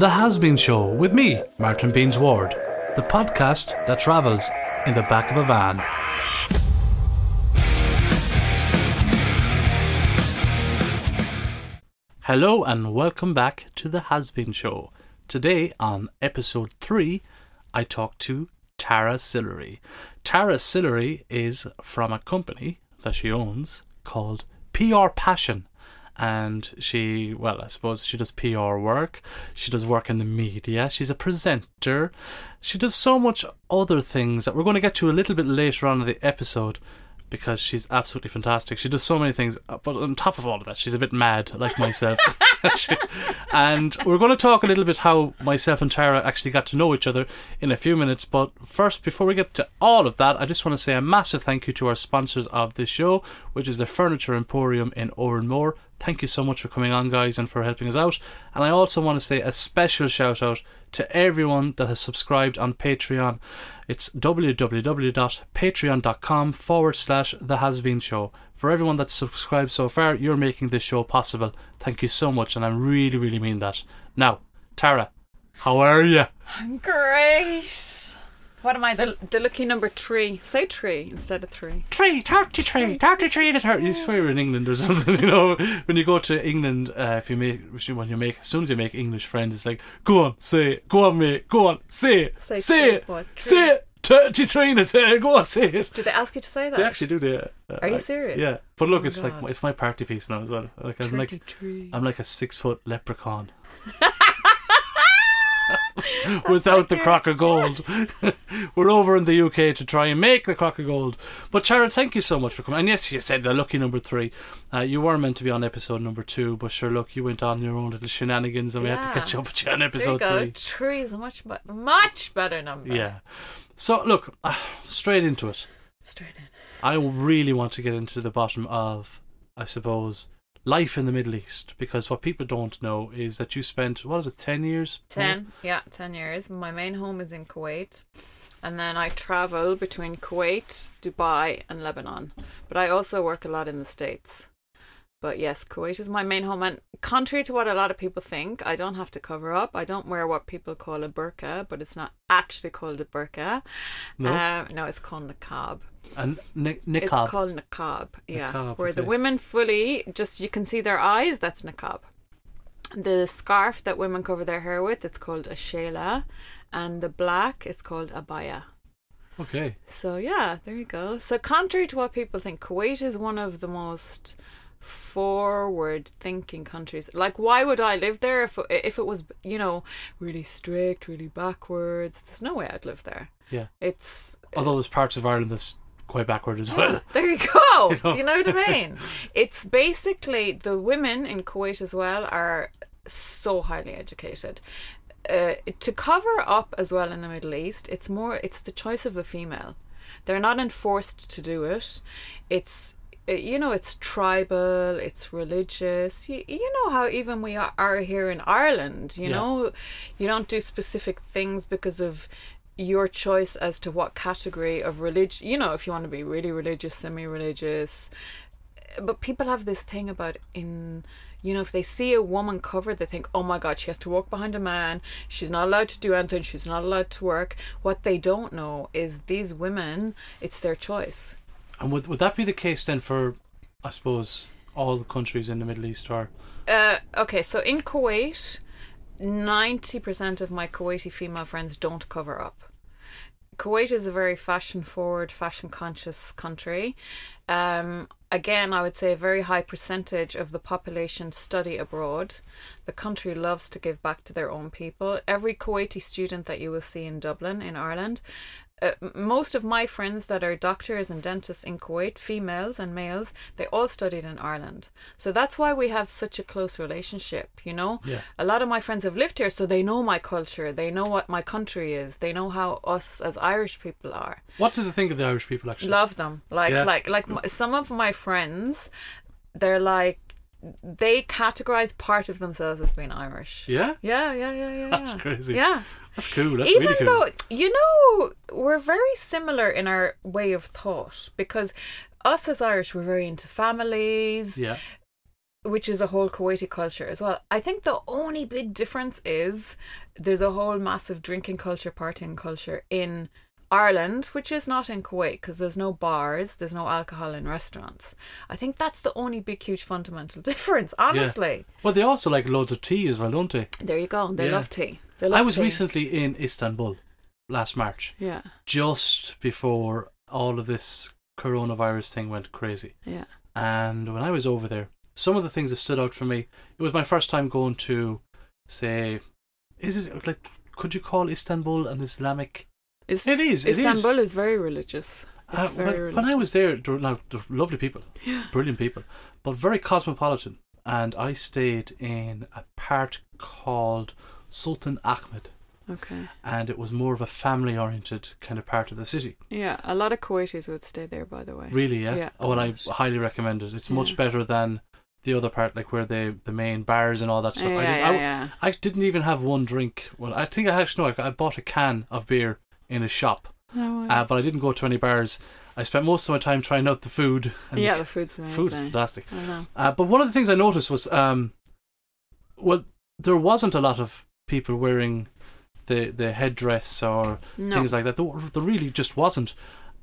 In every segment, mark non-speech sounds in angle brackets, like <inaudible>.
The Has Been Show with me, Martin Beans Ward, the podcast that travels in the back of a van. Hello and welcome back to The Has Been Show. Today, on episode 3, I talk to Tara Sillery. Tara Sillery is from a company that she owns called PR Passion and she well i suppose she does pr work. She does work in the media. She's a presenter. She does so much other things that we're going to get to a little bit later on in the episode because she's absolutely fantastic. She does so many things, uh, but on top of all of that, she's a bit mad, like myself. <laughs> <laughs> and we're going to talk a little bit how myself and Tara actually got to know each other in a few minutes. But first, before we get to all of that, I just want to say a massive thank you to our sponsors of this show, which is the Furniture Emporium in Oranmore. Thank you so much for coming on, guys, and for helping us out. And I also want to say a special shout out to everyone that has subscribed on Patreon. It's www.patreon.com forward slash The Has Been Show. For everyone that's subscribed so far, you're making this show possible. Thank you so much, and I really, really mean that. Now, Tara, how are you? I'm great. What am I? The, the lucky number three. Say three instead of three. Tree, 33, 33 to 30. You swear in England or something, <laughs> you know. When you go to England, uh, if you make, when you make, as soon as you make English friends, it's like, go on, say it, go on, mate, go on, say it, Say say three, it, what, say it. 33 to 30, go on, say it. Did they ask you to say that? They actually do the. Uh, Are you like- serious? Yeah, but look, Oh it's like it's my party piece now as well. Like I'm like I'm like a six foot leprechaun. <laughs> Without the crock of gold. <laughs> We're over in the UK to try and make the crock of gold. But Tara, thank you so much for coming. And yes, you said the lucky number three. Uh, you were meant to be on episode number two, but sure, look, you went on your own little shenanigans and we had to catch up with you on There you episode go. three. Three is a much, be- much better number. Yeah. So, look, uh, straight into it. Straight in. I really want to get into the bottom of, I suppose, life in the Middle East because what people don't know is that you spent what is it, ten years? Ten. Yeah, ten years. My main home is in Kuwait. And then I travel between Kuwait, Dubai, and Lebanon. But I also work a lot in the States. But yes, Kuwait is my main home. And contrary to what a lot of people think, I don't have to cover up. I don't wear what people call a burqa, but it's not actually called a burqa. No, Um, no, it's called niqab. and ni- It's niqab. called niqab. Yeah, Niqab, where the women fully just you can see their eyes. That's niqab. The scarf that women cover their hair with, it's called a shayla, and the black is called abaya. okay, So yeah, there you go. So contrary to what people think, Kuwait is one of the most forward thinking countries. Like why would I live there if if it was, you know, really strict, really backwards? There's no way I'd live there. yeah. It's Although there's parts of Ireland that's quite backward as yeah, well. <laughs> there you go. <laughs> You know? Do you know what I mean? It's basically the women in Kuwait as well are so highly educated. Uh, to cover up as well in the Middle East, it's more it's the choice of the female. They're not enforced to do it. It's you know it's tribal, it's religious. You, you know how even we are, are here in Ireland. You Yeah. know, you don't do specific things because of your choice as to what category of religion. You know, if you want to be really religious, semi-religious, but people have this thing about in you know if they see a woman covered they think oh my god she has to walk behind a man she's not allowed to do anything she's not allowed to work what they don't know is these women it's their choice And would would that be the case then for, I suppose, all the countries in the Middle East or? uh, okay so in kuwait 90% of my kuwaiti female friends don't cover up Kuwait is a very fashion forward, fashion conscious country. Um, again, I would say a very high percentage of the population study abroad. The country loves to give back to their own people. Every Kuwaiti student that you will see in Dublin, in Ireland, uh, most of my friends that are doctors and dentists in Kuwait, females and males, they all studied in Ireland. So that's why we have such a close relationship, you know? Yeah. a lot of my friends have lived here, so they know my culture. They know what my country is. They know how us as Irish people are. What do they think of the Irish people actually? Love them. Like Yeah. like like some of my friends, they're like they categorize part of themselves as being Irish. Yeah, Yeah, yeah, yeah, yeah. <laughs> That's yeah. crazy. Yeah. That's cool. That's Even really cool. though you know we're very similar in our way of thought because us as Irish we're very into families. yeah, which is a whole Kuwaiti culture as well. I think the only big difference is there's a whole massive drinking culture, partying culture in Ireland, which is not in Kuwait because there's no bars, there's no alcohol in restaurants. I think that's the only big, huge fundamental <laughs> difference, honestly. Well, they also like loads of tea as well, don't they? There you go. They Yeah. love tea. I was recently in Istanbul last March, Yeah, just before all of this coronavirus thing went crazy. yeah. And when I was over there, some of the things that stood out for me, it was my first time going to, say, is it like, could you call Istanbul an Islamic? Is- It is. It is. Istanbul is very religious. Uh, very when, religious. when I was there, were, now, they're lovely people, yeah. brilliant people, but very cosmopolitan. And I stayed in a part called Sultanahmet, Okay. and it was more of a family-oriented kind of part of the city. Yeah, a lot of Kuwaitis would stay there, by the way. Really, yeah. Yeah, Oh, and I highly recommend it. It's much better than the other part, like where the the main bars and all that stuff. yeah, I, did, yeah, I, yeah. I didn't even have one drink. Well, I think I actually no. I, I bought a can of beer in a shop, Oh, uh, but I didn't go to any bars. I spent most of my time trying out the food. And yeah, the food's amazing. food's fantastic. I know. Uh, but one of the things I noticed was, um, well, there wasn't a lot of people wearing the the headdress or No. things like that. There, there really just wasn't,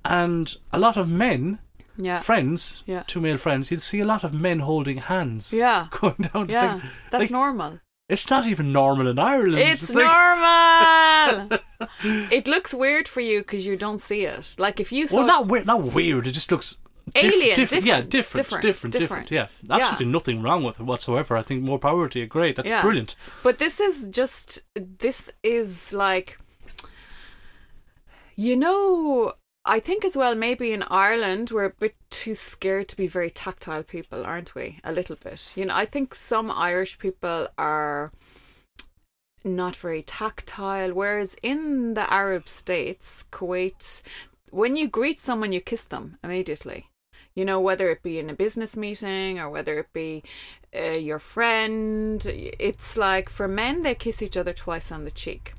and a lot of men, yeah. friends, Yeah. two male friends, you'd see a lot of men holding hands Yeah. <laughs> going down. the Yeah. thing. That's Like, normal. It's not even normal in Ireland. It's like- normal. <laughs> it looks weird for you because you don't see it. Like if you saw well, not weird. Not weird. It just looks diff- Alien, different. Yeah, different, different, different, different, different. Yeah, absolutely nothing wrong with it whatsoever. I think more power to you. Great. That's Yeah. brilliant. But this is just this is like you know I think as well maybe in Ireland we're a bit too scared to be very tactile people, aren't we? A little bit. You know, I think some Irish people are not very tactile whereas in the Arab states, Kuwait, when you greet someone you kiss them immediately. You know, whether it be in a business meeting or whether it be uh, your friend. It's like for men, they kiss each other twice on the cheek.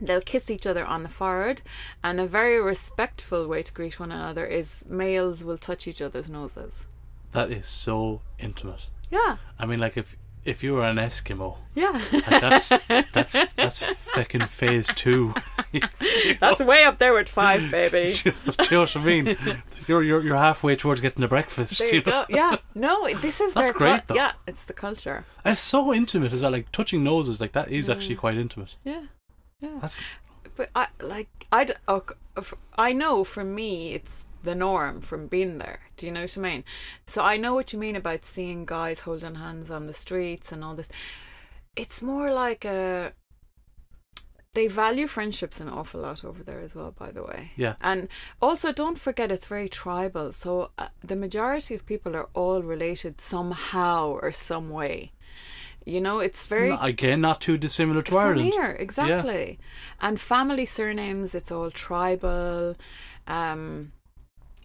They'll kiss each other on the forehead, and a very respectful way to greet one another is males will touch each other's noses. That is so intimate. Yeah, I mean, like if if you were an Eskimo, yeah. like that's <laughs> that's that's fucking phase two. <laughs> That's way up there with five, <laughs> baby. Do you know what I mean? You're you're you're halfway towards getting the breakfast. There you know? go. Yeah. No, this is That's their great, though. Yeah, it's the culture. And it's so intimate as well. Like touching noses, like that is actually quite intimate. Yeah. Yeah. That's But I like I f- I know for me it's the norm from being there. Do you know what I mean? So I know what you mean about seeing guys holding hands on the streets and all this. It's more like a they value friendships an awful lot over there as well by the way yeah. and also don't forget it's very tribal so uh, the majority of people are all related somehow or some way you know it's very N- Again, not too dissimilar to Ireland. here, exactly. And family surnames, it's all tribal. Um,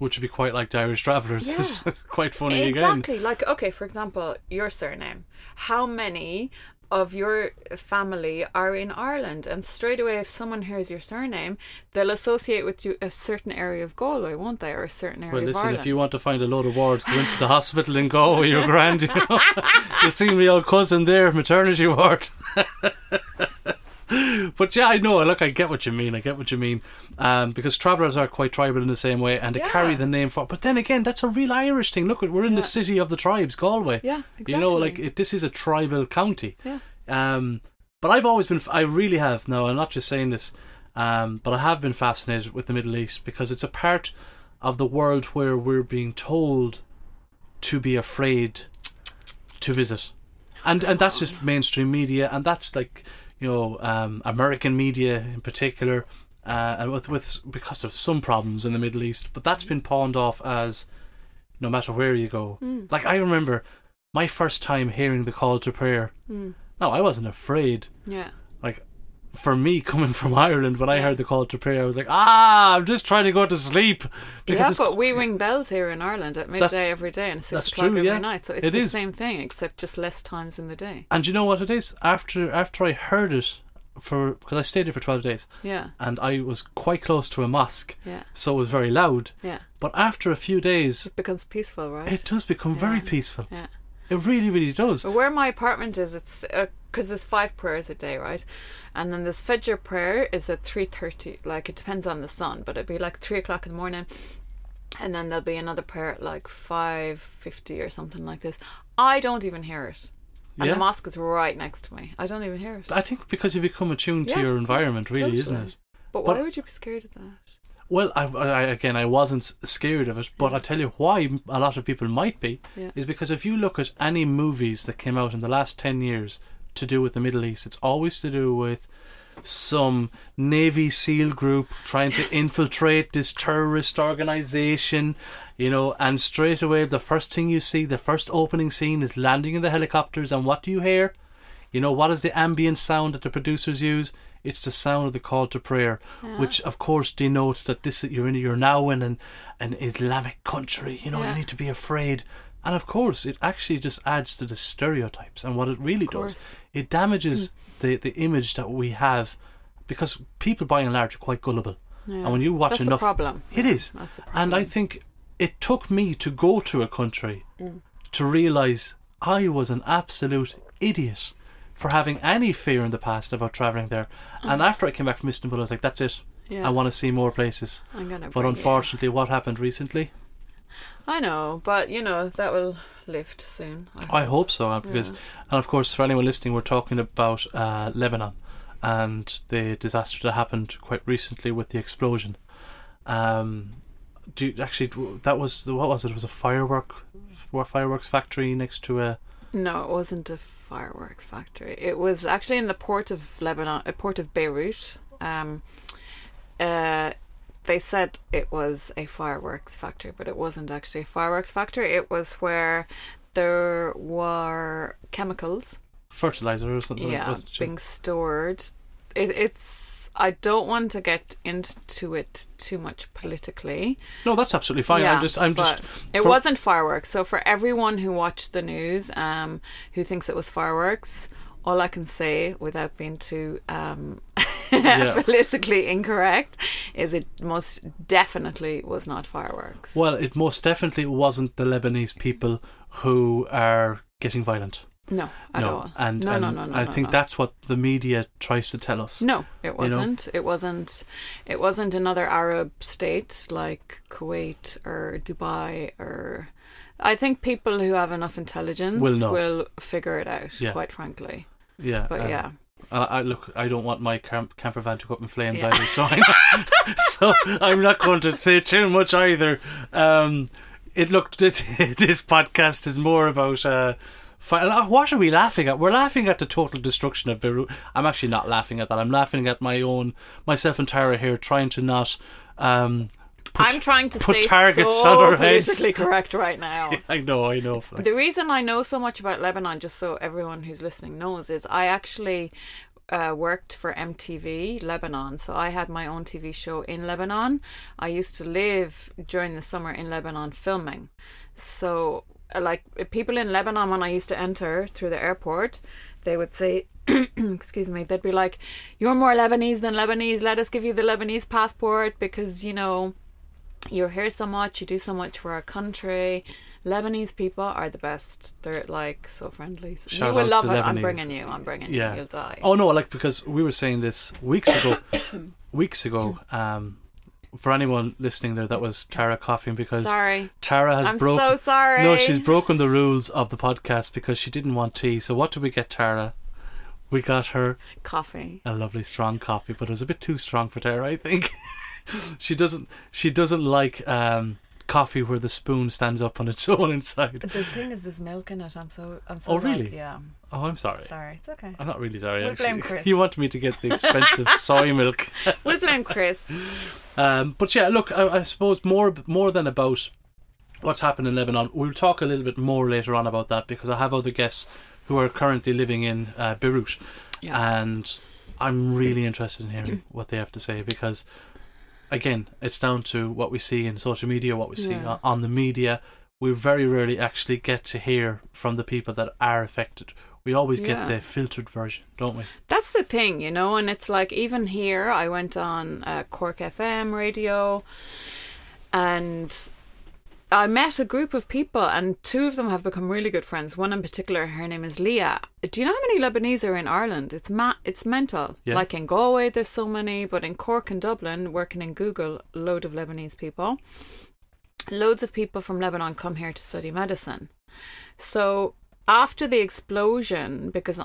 which would be quite like the Irish Travellers. Yeah. It's quite funny again. exactly. Like, okay, for example, your surname. How many of your family are in Ireland? And straight away, if someone hears your surname, they'll associate with you a certain area of Galway, won't they? Or a certain area Well, of listen, Ireland. if you want to find a load of wards, go into the hospital and go with your grand. You know? <laughs> You'll see my old cousin there, maternity ward. <laughs> <laughs> but yeah, I know. Look, I get what you mean. I get what you mean. Um, because travellers are quite tribal in the same way, and they Yeah. carry the name for. But then again, that's a real Irish thing. Look, we're in the city of the tribes, Galway. Yeah, exactly. You know, like it, this is a tribal county. Yeah. Um, but I've always been, I really have. No, I'm not just saying this, um, but I have been fascinated with the Middle East because it's a part of the world where we're being told to be afraid to visit, and and that's just mainstream media, and that's like you know um, American media in particular, uh, and with with because of some problems in the Middle East, but that's been pawned off as no matter where you go. Mm. Like I remember my first time hearing the call to prayer. Mm. No, I wasn't afraid. Yeah. For me coming from <laughs> Ireland, when I heard the call to prayer, I was like, ah, I'm just trying to go to sleep. Because yeah, but we ring bells here in Ireland at midday every day and six o'clock true, every yeah. night. So it's It the is. same thing, except just less times in the day. and you know what it is? After after I heard it, for because I stayed there for 12 days, Yeah, and I was quite close to a mosque, yeah, so it was very loud. yeah. But after a few days, It becomes peaceful, right? it does become very peaceful. yeah. It really, really does. Where my apartment is, it's uh, because there's five prayers a day, right? And then this Fajr prayer is at three thirty. Like it depends on the sun, but it'd be like three o'clock in the morning, and then there'll be another prayer at like five fifty or something like this. I don't even hear it, and Yeah. the mosque is right next to me. I don't even hear it. I think because you become attuned to your environment, really, isn't it? But but- why would you be scared of that? Well, I, I again, I wasn't scared of it, but I tell you why a lot of people might be Yeah. is because if you look at any movies that came out in the last ten years to do with the Middle East, it's always to do with some Navy SEAL group trying to <laughs> infiltrate this terrorist organization, you know, and straight away the first thing you see, the first opening scene is landing in the helicopters, and what do you hear? You know, what is the ambient sound that the producers use? It's the sound of the call to prayer, which of course denotes that this you're in you're now in an, an Islamic country. You know, Yeah. you need to be afraid. And of course, it actually just adds to the stereotypes. And what it really does, it damages the, the image that we have because people by and large are quite gullible. Yeah. And when you watch That's enough, problem. it is. That's the And I think it took me to go to a country Mm. to realise I was an absolute idiot for having any fear in the past about travelling there. And after I came back from Istanbul, I was like, that's it. Yeah. I want to see more places. I'm gonna. But unfortunately, what happened recently? I know, but you know that will lift soon. I hope so, uh, because, Yeah. and of course, for anyone listening, we're talking about uh, Lebanon and the disaster that happened quite recently with the explosion. Um, do you, actually that was what was it? It was a firework, a fireworks factory next to a. No, it wasn't a fireworks factory. It was actually in the port of Lebanon, uh, port of Beirut. Um, uh, they said it was a fireworks factory, but it wasn't actually a fireworks factory. It was where there were chemicals, fertilizer or something. yeah, wasn't being stored. It, it's. I don't want to get into it too much politically. No, that's absolutely fine. Yeah, I'm just, I'm just. it for- wasn't fireworks. So for everyone who watched the news, um, who thinks it was fireworks, all I can say without being too um, <laughs> Yeah. politically incorrect is it most definitely was not fireworks. Well, it most definitely wasn't the Lebanese people who are getting violent. No, at no, all. and, no, and no, no, no. I no, think no. that's what the media tries to tell us. No, it you know? wasn't. It wasn't. It wasn't another Arab state like Kuwait or Dubai or. I think people who have enough intelligence Will will figure it out. Yeah. Quite frankly, Yeah, but um, yeah, I, I look. I don't want my camp, camper van to go up in flames Yeah. either, so <laughs> I'm not, <laughs> so I'm not going to say too much either. Um, it looked. It, <laughs> this podcast is more about. Uh, fi- what are we laughing at? We're laughing at the total destruction of Beirut. I'm actually not laughing at that. I'm laughing at my own myself and Tara here trying to not. Um, put- I'm trying to put stay targets so on our heads. politically correct right <laughs> now. I know. I know. The reason I know so much about Lebanon, just so everyone who's listening knows, is I actually uh, worked for MTV Lebanon. So I had my own TV show in Lebanon. I used to live during the summer in Lebanon filming. So, like, people in Lebanon, when I used to enter through the airport, they would say, <clears throat> excuse me, they'd be like, You're more Lebanese than Lebanese. Let us give you the Lebanese passport because, you know, you're here so much, you do so much for our country. Lebanese people are the best. They're like so friendly. So Shout you will love it. I'm bringing you. I'm bringing Yeah. you. You'll die. Oh no, like because we were saying this weeks ago. <coughs> weeks ago. Um, for anyone listening there, that was Tara coughing because Sorry. Tara has I'm broken. so sorry. No, she's broken the rules of the podcast because she didn't want tea. So what did we get Tara? We got her coffee. a lovely strong coffee, but it was a bit too strong for Tara, I think. <laughs> she doesn't. She doesn't like um, coffee where the spoon stands up on its <laughs> own inside. The thing is, there's milk in it. I'm so. I'm so. Oh, like- really? yeah. Oh, I'm sorry. Sorry. It's okay. I'm not really sorry. We'll actually. blame Chris. <laughs> You want me to get the expensive <laughs> soy milk. We'll blame Chris. Um, but yeah, look, I, I suppose more more than about what's happened in Lebanon, we'll talk a little bit more later on about that because I have other guests who are currently living in uh, Beirut, Yeah. and I'm really interested in hearing <clears throat> what they have to say because, again, it's down to what we see in social media, what we see Yeah. on, the media. We very rarely actually get to hear from the people that are affected. We always Yeah. get the filtered version, don't we? That's the thing, you know, and it's like even here, I went on uh, Cork FM radio, and I met a group of people, and two of them have become really good friends. One in particular, her name is Leah. Do you know how many Lebanese are in Ireland? It's ma- it's mental. Yeah. Like in Galway, there's so many, but in Cork and Dublin, working in Google, load of Lebanese people. Loads of people from Lebanon come here to study medicine. So after the explosion, because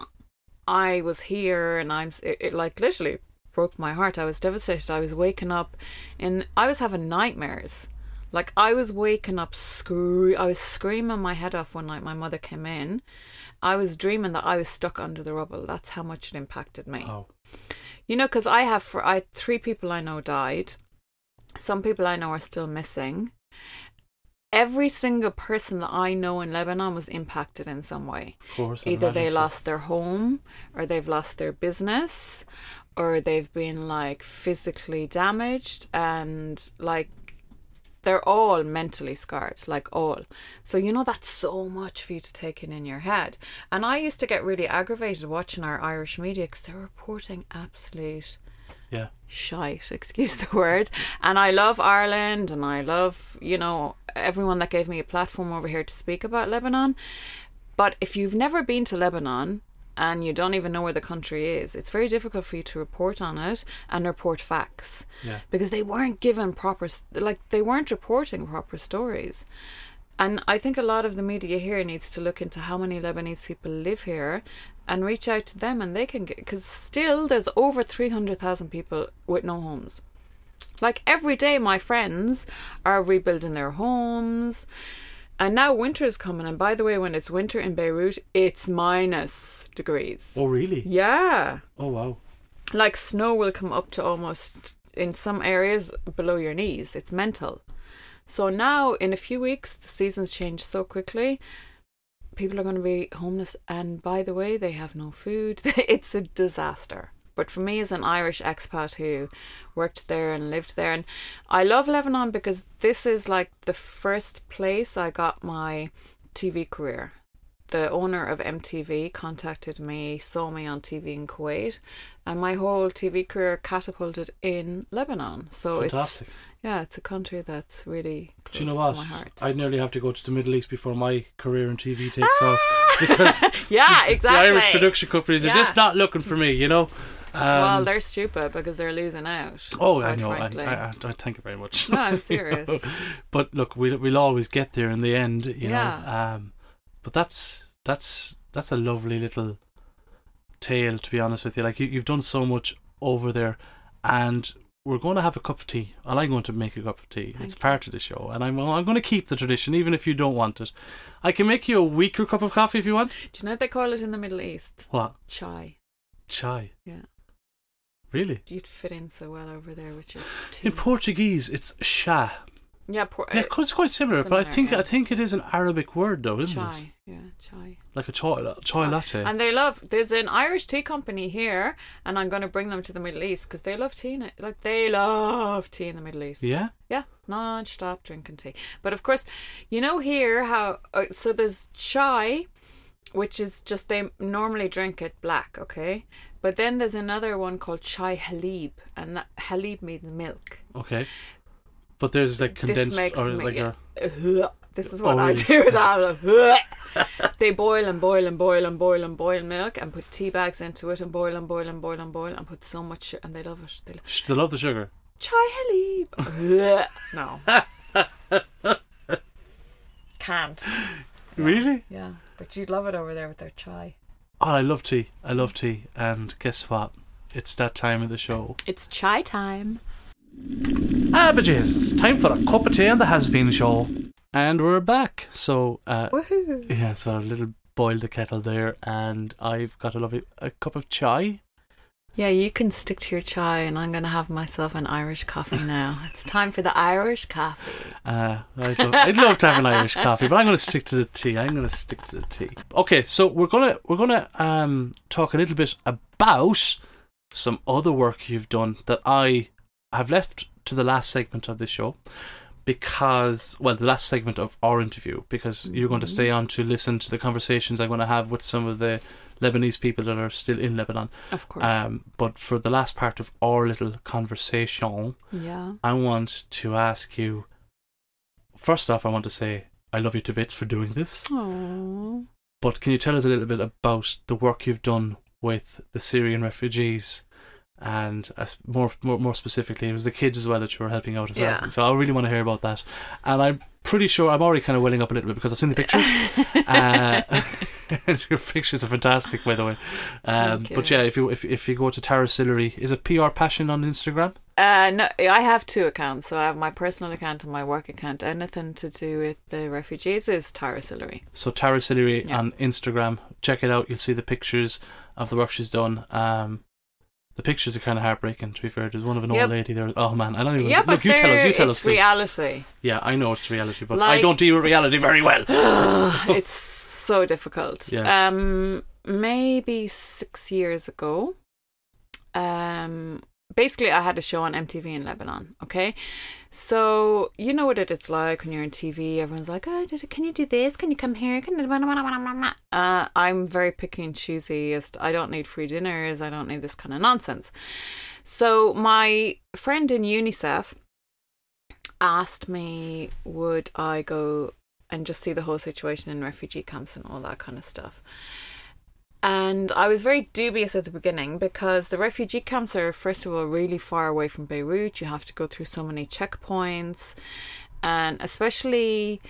I was here and I'm it, it like literally broke my heart. I was devastated. I was waking up and I was having nightmares. Like I was waking up I was screaming my head off one night my mother came in. I was dreaming that I was stuck under the rubble. That's how much it impacted me. Oh, You know, because I have for I three people I know died. Some people I know are still missing. Every single person that I know in Lebanon was impacted in some way. of course. Either they so. lost their home, or they've lost their business, or they've been like physically damaged, and like they're all mentally scarred, like all. So you know that's so much for you to take in in your head. And I used to get really aggravated watching our Irish media because they're reporting absolute Yeah. shite, <laughs> excuse the word. And I love Ireland and I love, you know, everyone that gave me a platform over here to speak about Lebanon. But if you've never been to Lebanon and you don't even know where the country is, it's very difficult for you to report on it and report facts Yeah. because they weren't given proper, like, they weren't reporting proper stories. And I think a lot of the media here needs to look into how many Lebanese people live here and reach out to them and they can get, because still there's over 300,000 people with no homes. Like every day, my friends are rebuilding their homes. And now winter is coming. And by the way, when it's winter in Beirut, it's minus degrees. Oh, really? Yeah. Oh, wow. Like snow will come up to almost, in some areas, below your knees. It's mental. So now, in a few weeks, the seasons change so quickly. People are going to be homeless. And by the way, they have no food. <laughs> it's a disaster. But for me, as an Irish expat who worked there and lived there, and I love Lebanon because this is like the first place I got my TV career. The owner of MTV contacted me, saw me on TV in Kuwait, and my whole TV career catapulted in Lebanon. So Fantastic. it's yeah, it's a country that's really close Do you know what? to my heart. I'd nearly have to go to the Middle East before my career in TV takes off <laughs> because yeah, <laughs> the exactly. Irish production companies are Yeah. just not looking for me, you know? Um, well, they're stupid because they're losing out. oh, I know. I. I, I, thank you very much. No, I'm You <laughs> serious. know? But look, we'll, we'll always get there in the end, you know? Um, but that's, that's, that's a lovely little tale, to be honest with you. Like, you, you've done so much over there, and we're going to have a cup of tea. And I'm going to make a cup of tea. Thank it's you. part of the show, and I'm I'm going to keep the tradition, even if you don't want it. I can make you a weaker cup of coffee if you want. Do you know what they call it in the Middle East? What Chai. chai? Yeah. Really? You'd fit in so well over there with your tea. In Portuguese, it's chá. yeah, por- Yeah, it's quite similar, but I think yeah. I think it is an Arabic word, though, isn't it? chai. Yeah, chai. Like a chai, chai latte. And they love. There's an Irish tea company here, and I'm going to bring them to the Middle East because they love tea. In it. Like they love tea in the Middle East. yeah. Yeah, non-stop drinking tea. But of course, you know here how uh, so there's chai, which is just they normally drink it black, okay? But then there's another one called chai halib, and that halib means milk. Okay. But there's like condensed this or like yeah. a <laughs> This is what Oh, I really? do with that. <laughs> <laughs> they boil and boil and boil and boil and boil milk and put tea bags into it and boil and boil and boil and boil and put so much and they love it. They sh- they love the sugar. chai halib. no. Can't. Really? Yeah, but you'd love it over there with their chai. Oh, I love tea. I love tea. And guess what? It's that time of the show. It's chai time. Ah, but Jesus, time for a cup of tea on the Has Been Show. And we're back. So, uh, Woohoo! yeah, so a little boil the kettle there, and I've got a lovely a cup of chai. Yeah, you can stick to your chai, and I'm gonna have myself an Irish coffee now. it's time for the Irish coffee. Uh, I'd, love, I'd love to have an Irish coffee, but I'm going to stick to the tea. I'm going to stick to the tea. Okay, so we're gonna we're gonna um talk a little bit about some other work you've done that I have left to the last segment of this show because well the last segment of our interview because you're going to stay on to listen to the conversations I'm going to have with some of the Lebanese people that are still in Lebanon. Of course. Um, but for the last part of our little conversation, yeah. I want to ask you first off, I want to say I love you to bits for doing this. Aww. But can you tell us a little bit about the work you've done with the Syrian refugees? And as more, more, more specifically, it was the kids as well that you were helping out as Yeah. well. So I really want to hear about that. And I'm pretty sure I'm already kind of welling up a little bit because I've seen the pictures. <laughs> uh, <laughs> <laughs> pictures are fantastic, by the way. Um, but yeah, if you if, if you go to Tara Sillery, is it PR Passion on Instagram? Uh, no, I have two accounts. So I have my personal account and my work account. Anything to do with the refugees is Tara Sillery. So Tara Sillery Yeah. on Instagram. Check it out. You'll see the pictures of the work she's done. Um, the pictures are kind of heartbreaking. To be fair, there's one of an Yep. old lady there. Oh man, I don't even. yeah, look, you tell us. You tell it's us, please. reality. Yeah, I know it's reality, but I don't deal with reality very well. <gasps> it's <laughs> so difficult. Yeah. Um, maybe six years ago, um, basically I had a show on MTV in Lebanon. Okay, so you know what it's like when you're on TV. Everyone's like, "Oh, can you do this? Can you come here? Can you?" Uh, I'm very picky and choosy. I don't need free dinners. I don't need this kind of nonsense. So my friend in UNICEF asked me, would I go and just see the whole situation in refugee camps and all that kind of stuff. And I was very dubious at the beginning because the refugee camps are, first of all, really far away from Beirut. You have to go through so many checkpoints. And especially,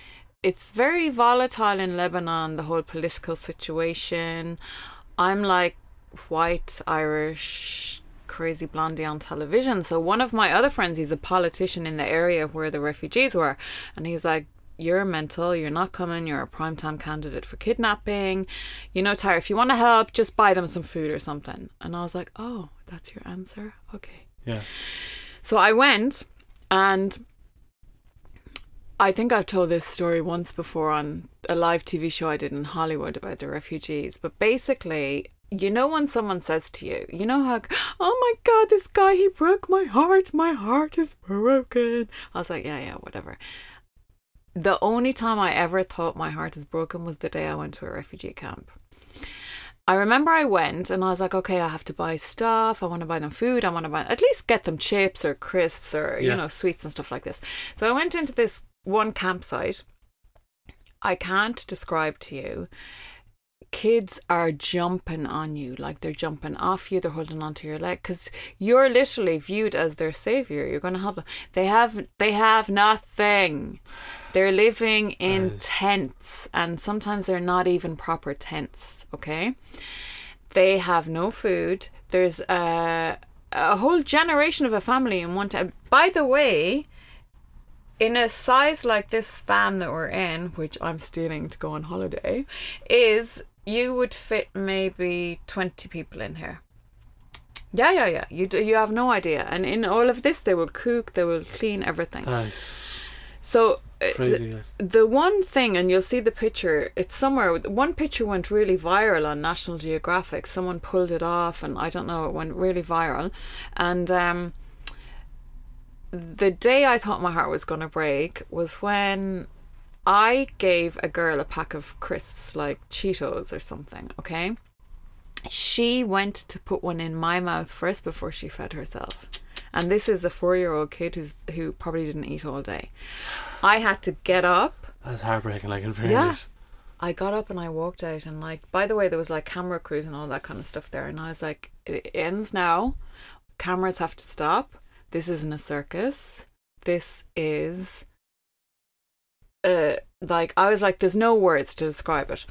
it's very volatile in Lebanon, the whole political situation. I'm like white, Irish, crazy blondie on television. So one of my other friends, he's a politician in the area where the refugees were. And he's like, you're mental, you're not coming, you're a primetime candidate for kidnapping. You know, Tara, if you want to help, just buy them some food or something. And I was like, oh, that's your answer? Okay. Yeah. So I went and I think I've told this story once before on a live TV show I did in Hollywood about the refugees. But basically, you know, when someone says to you, you know how, oh my God, this guy, he broke my heart. My heart is broken. I was like, yeah, yeah, whatever. The only time I ever thought my heart is broken was the day I went to a refugee camp. I remember I went and I was like, okay, I have to buy stuff. I want to buy them food. I want to buy, at least get them chips or crisps or, Yeah. you know, sweets and stuff like this. So I went into this one campsite. I can't describe to you. Kids are jumping on you, like they're jumping off you, they're holding onto your leg, because you're literally viewed as their savior. You're going to help them. They have, they have nothing. They're living in Nice. tents, and sometimes they're not even proper tents. Okay, they have no food. There's a a whole generation of a family in one tent. By the way, in a size like this van that we're in, which I'm stealing to go on holiday, is you would fit maybe 20 people in here. Yeah, yeah, yeah. You do, you have no idea. And in all of this, they will cook, they will clean everything. That's So uh, crazy. like. the one thing, and you'll see the picture, it's somewhere, one picture went really viral on National Geographic. Someone pulled it off, and I don't know, it went really viral. And um, the day I thought my heart was going to break was when I gave a girl a pack of crisps, like Cheetos or something, okay? She went to put one in my mouth first before she fed herself. And this is a four year old kid who's, who probably didn't eat all day. I had to get up. That's heartbreaking. Like in fairness. I got up and I walked out and like by the way there was like camera crews and all that kind of stuff there and I was like it ends now. Cameras have to stop. This isn't a circus. This is uh like I was like there's no words to describe it.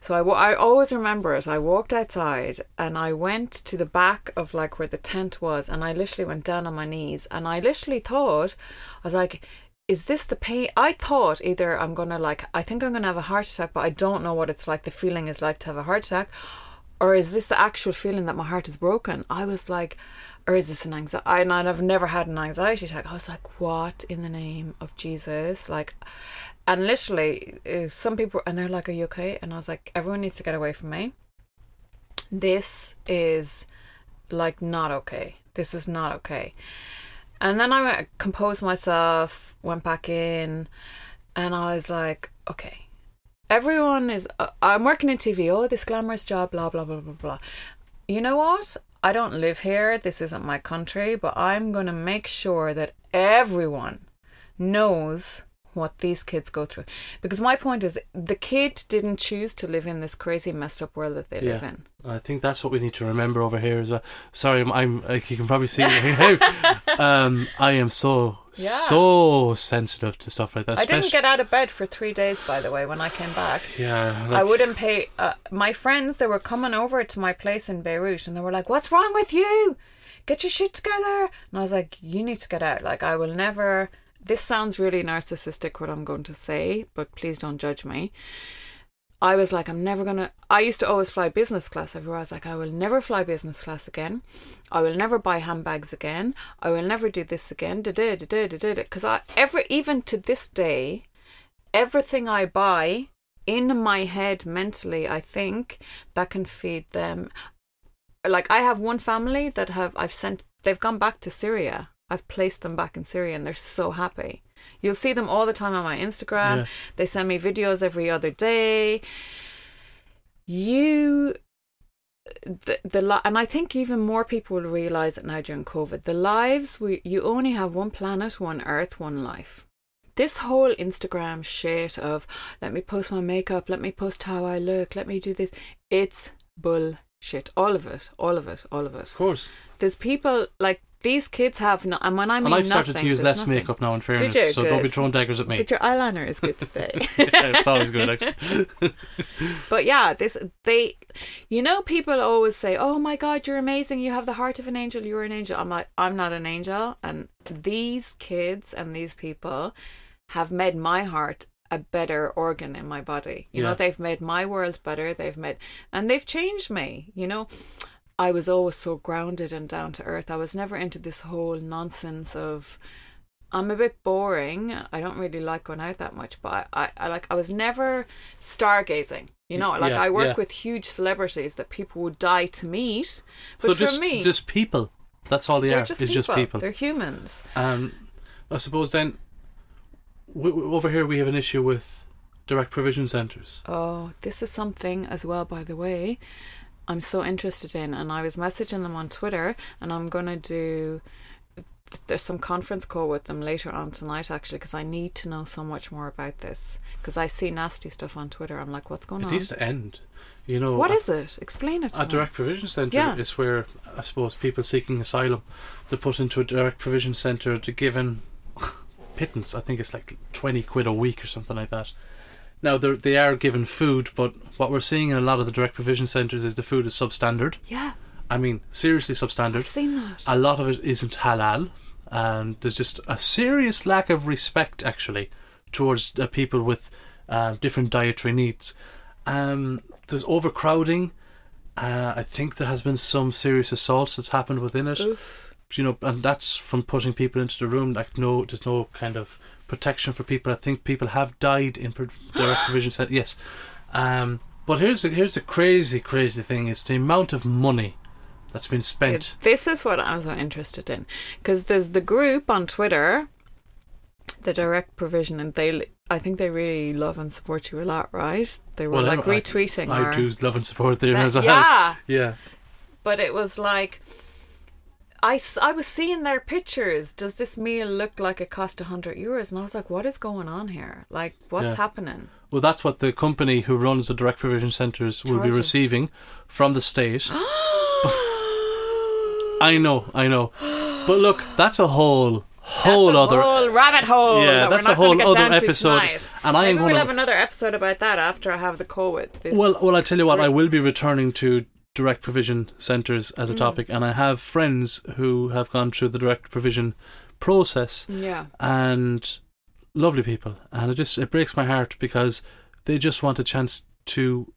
So I I always remember it. I walked outside and I went to the back of like where the tent was and I literally went down on my knees and I literally thought I was like is this the pain? I thought either I'm gonna like, I think I'm gonna have a heart attack, but I don't know what it's like. The feeling is like to have a heart attack, or is this the actual feeling that my heart is broken? I was like, or is this an anxiety? And I've never had an anxiety attack. I was like, what in the name of Jesus? Like, and literally, some people and they're like, "Are you okay?" And I was like, "Everyone needs to get away from me. This is like not okay. This is not okay." And then I went, composed myself, went back in, and I was like, okay, everyone is. Uh, I'm working in TV. Oh, this glamorous job, blah blah blah blah blah. You know what? I don't live here. This isn't my country, but I'm going to make sure that everyone knows what these kids go through. Because my point is, the kid didn't choose to live in this crazy, messed up world that they live in. I think that's what we need to remember over here as well. Sorry, I'm, I'm like you can probably see me. <laughs> um, I am so Yeah. so sensitive to stuff like that. I didn't get out of bed for three days, by the way, when I came back. Yeah, I wouldn't pay. Uh, my friends, they were coming over to my place in Beirut and they were like, What's wrong with you? Get your shit together. And I was like, You need to get out. Like, I will never. This sounds really narcissistic, what I'm going to say, but please don't judge me. I was like, I'm never gonna. I used to always fly business class everywhere. I was like, I will never fly business class again. I will never buy handbags again. I will never do this again. Because I ever, even to this day, everything I buy in my head mentally, I think that can feed them. Like I have one family that have I've sent. They've gone back to Syria. I've placed them back in Syria, and they're so happy. You'll see them all the time on my Instagram. Yeah. They send me videos every other day. You, the the and I think even more people will realize it now during COVID. The lives we you only have one planet, one Earth, one life. This whole Instagram shit of let me post my makeup, let me post how I look, let me do this. It's bullshit. All of it, all of it, all of it. of course. There's people like these kids have no, and when I mean and I've started nothing, to use less nothing. makeup now. In fairness, so don't be Good. throwing daggers at me. But your eyeliner is good today. <laughs> yeah, it's always good. Actually. <laughs> But yeah, this they, you know, people always say, "Oh my God, you're amazing! You have the heart of an angel. You're an angel." I'm like, I'm not an angel, and these kids and these people have made my heart a better organ in my body. You Yeah. know, they've made my world better. They've made, and they've changed me. You know. I was always so grounded and down to earth. I was never into this whole nonsense of I'm a bit boring. I don't really like going out that much, but I, I like I was never stargazing. You know, like Yeah, I work yeah. with huge celebrities that people would die to meet. But so for just me, just people. That's all they just It's people. just people. They're humans. Um, I suppose then, w- w- over here we have an issue with direct provision centres. Oh, this is something as well, by the way, I'm so interested in. And I was messaging them on Twitter, and I'm going to do. There's some conference call with them later on tonight, actually, because I need to know so much more about this. Because I see nasty stuff on Twitter. I'm like, what's going It on? needs to end. You know, What a, is it? Explain it to a me. direct provision centre Yeah. is where I suppose people seeking asylum they're put into a direct provision centre to given <laughs> pittance. I think it's like twenty quid a week or something like that. Now they are given food, but what we're seeing in a lot of the direct provision centres is the food is substandard. Yeah, I mean, seriously substandard. I've seen that. A lot of it isn't halal, and there's just a serious lack of respect actually towards uh, people with uh, different dietary needs. Um, there's overcrowding. Uh, I think there has been some serious assaults that's happened within it. Oof. You know, and that's from putting people into the room. Like, no, there's no kind of protection for people. I think people have died in <gasps> direct provision. Yes, um, but here's the, here's the crazy, crazy thing: is the amount of money that's been spent. This is what I was interested in because there's the group on Twitter, the direct provision, and they, I think they really love and support you a lot, right? They were Well, like I- I- retweeting. I or- do love and support them as well. yeah, Yeah. but it was like. I, I was seeing their pictures. Does this meal look like it cost a hundred euros? And I was like, what is going on here? Like, what's Yeah. happening? Well, that's what the company who runs the direct provision centres will be receiving from the state. <gasps> I know, I know. But look, that's a whole, whole that's a other. whole rabbit hole. Yeah, that that's we're a whole other episode, tonight. and I am Maybe we'll gonna- have another episode about that after I have the call with this. Well, well, I tell you what, I will be returning to direct provision centres as Mm. a topic, and I have friends who have gone through the direct provision process yeah, and lovely people, and it just it breaks my heart because they just want a chance to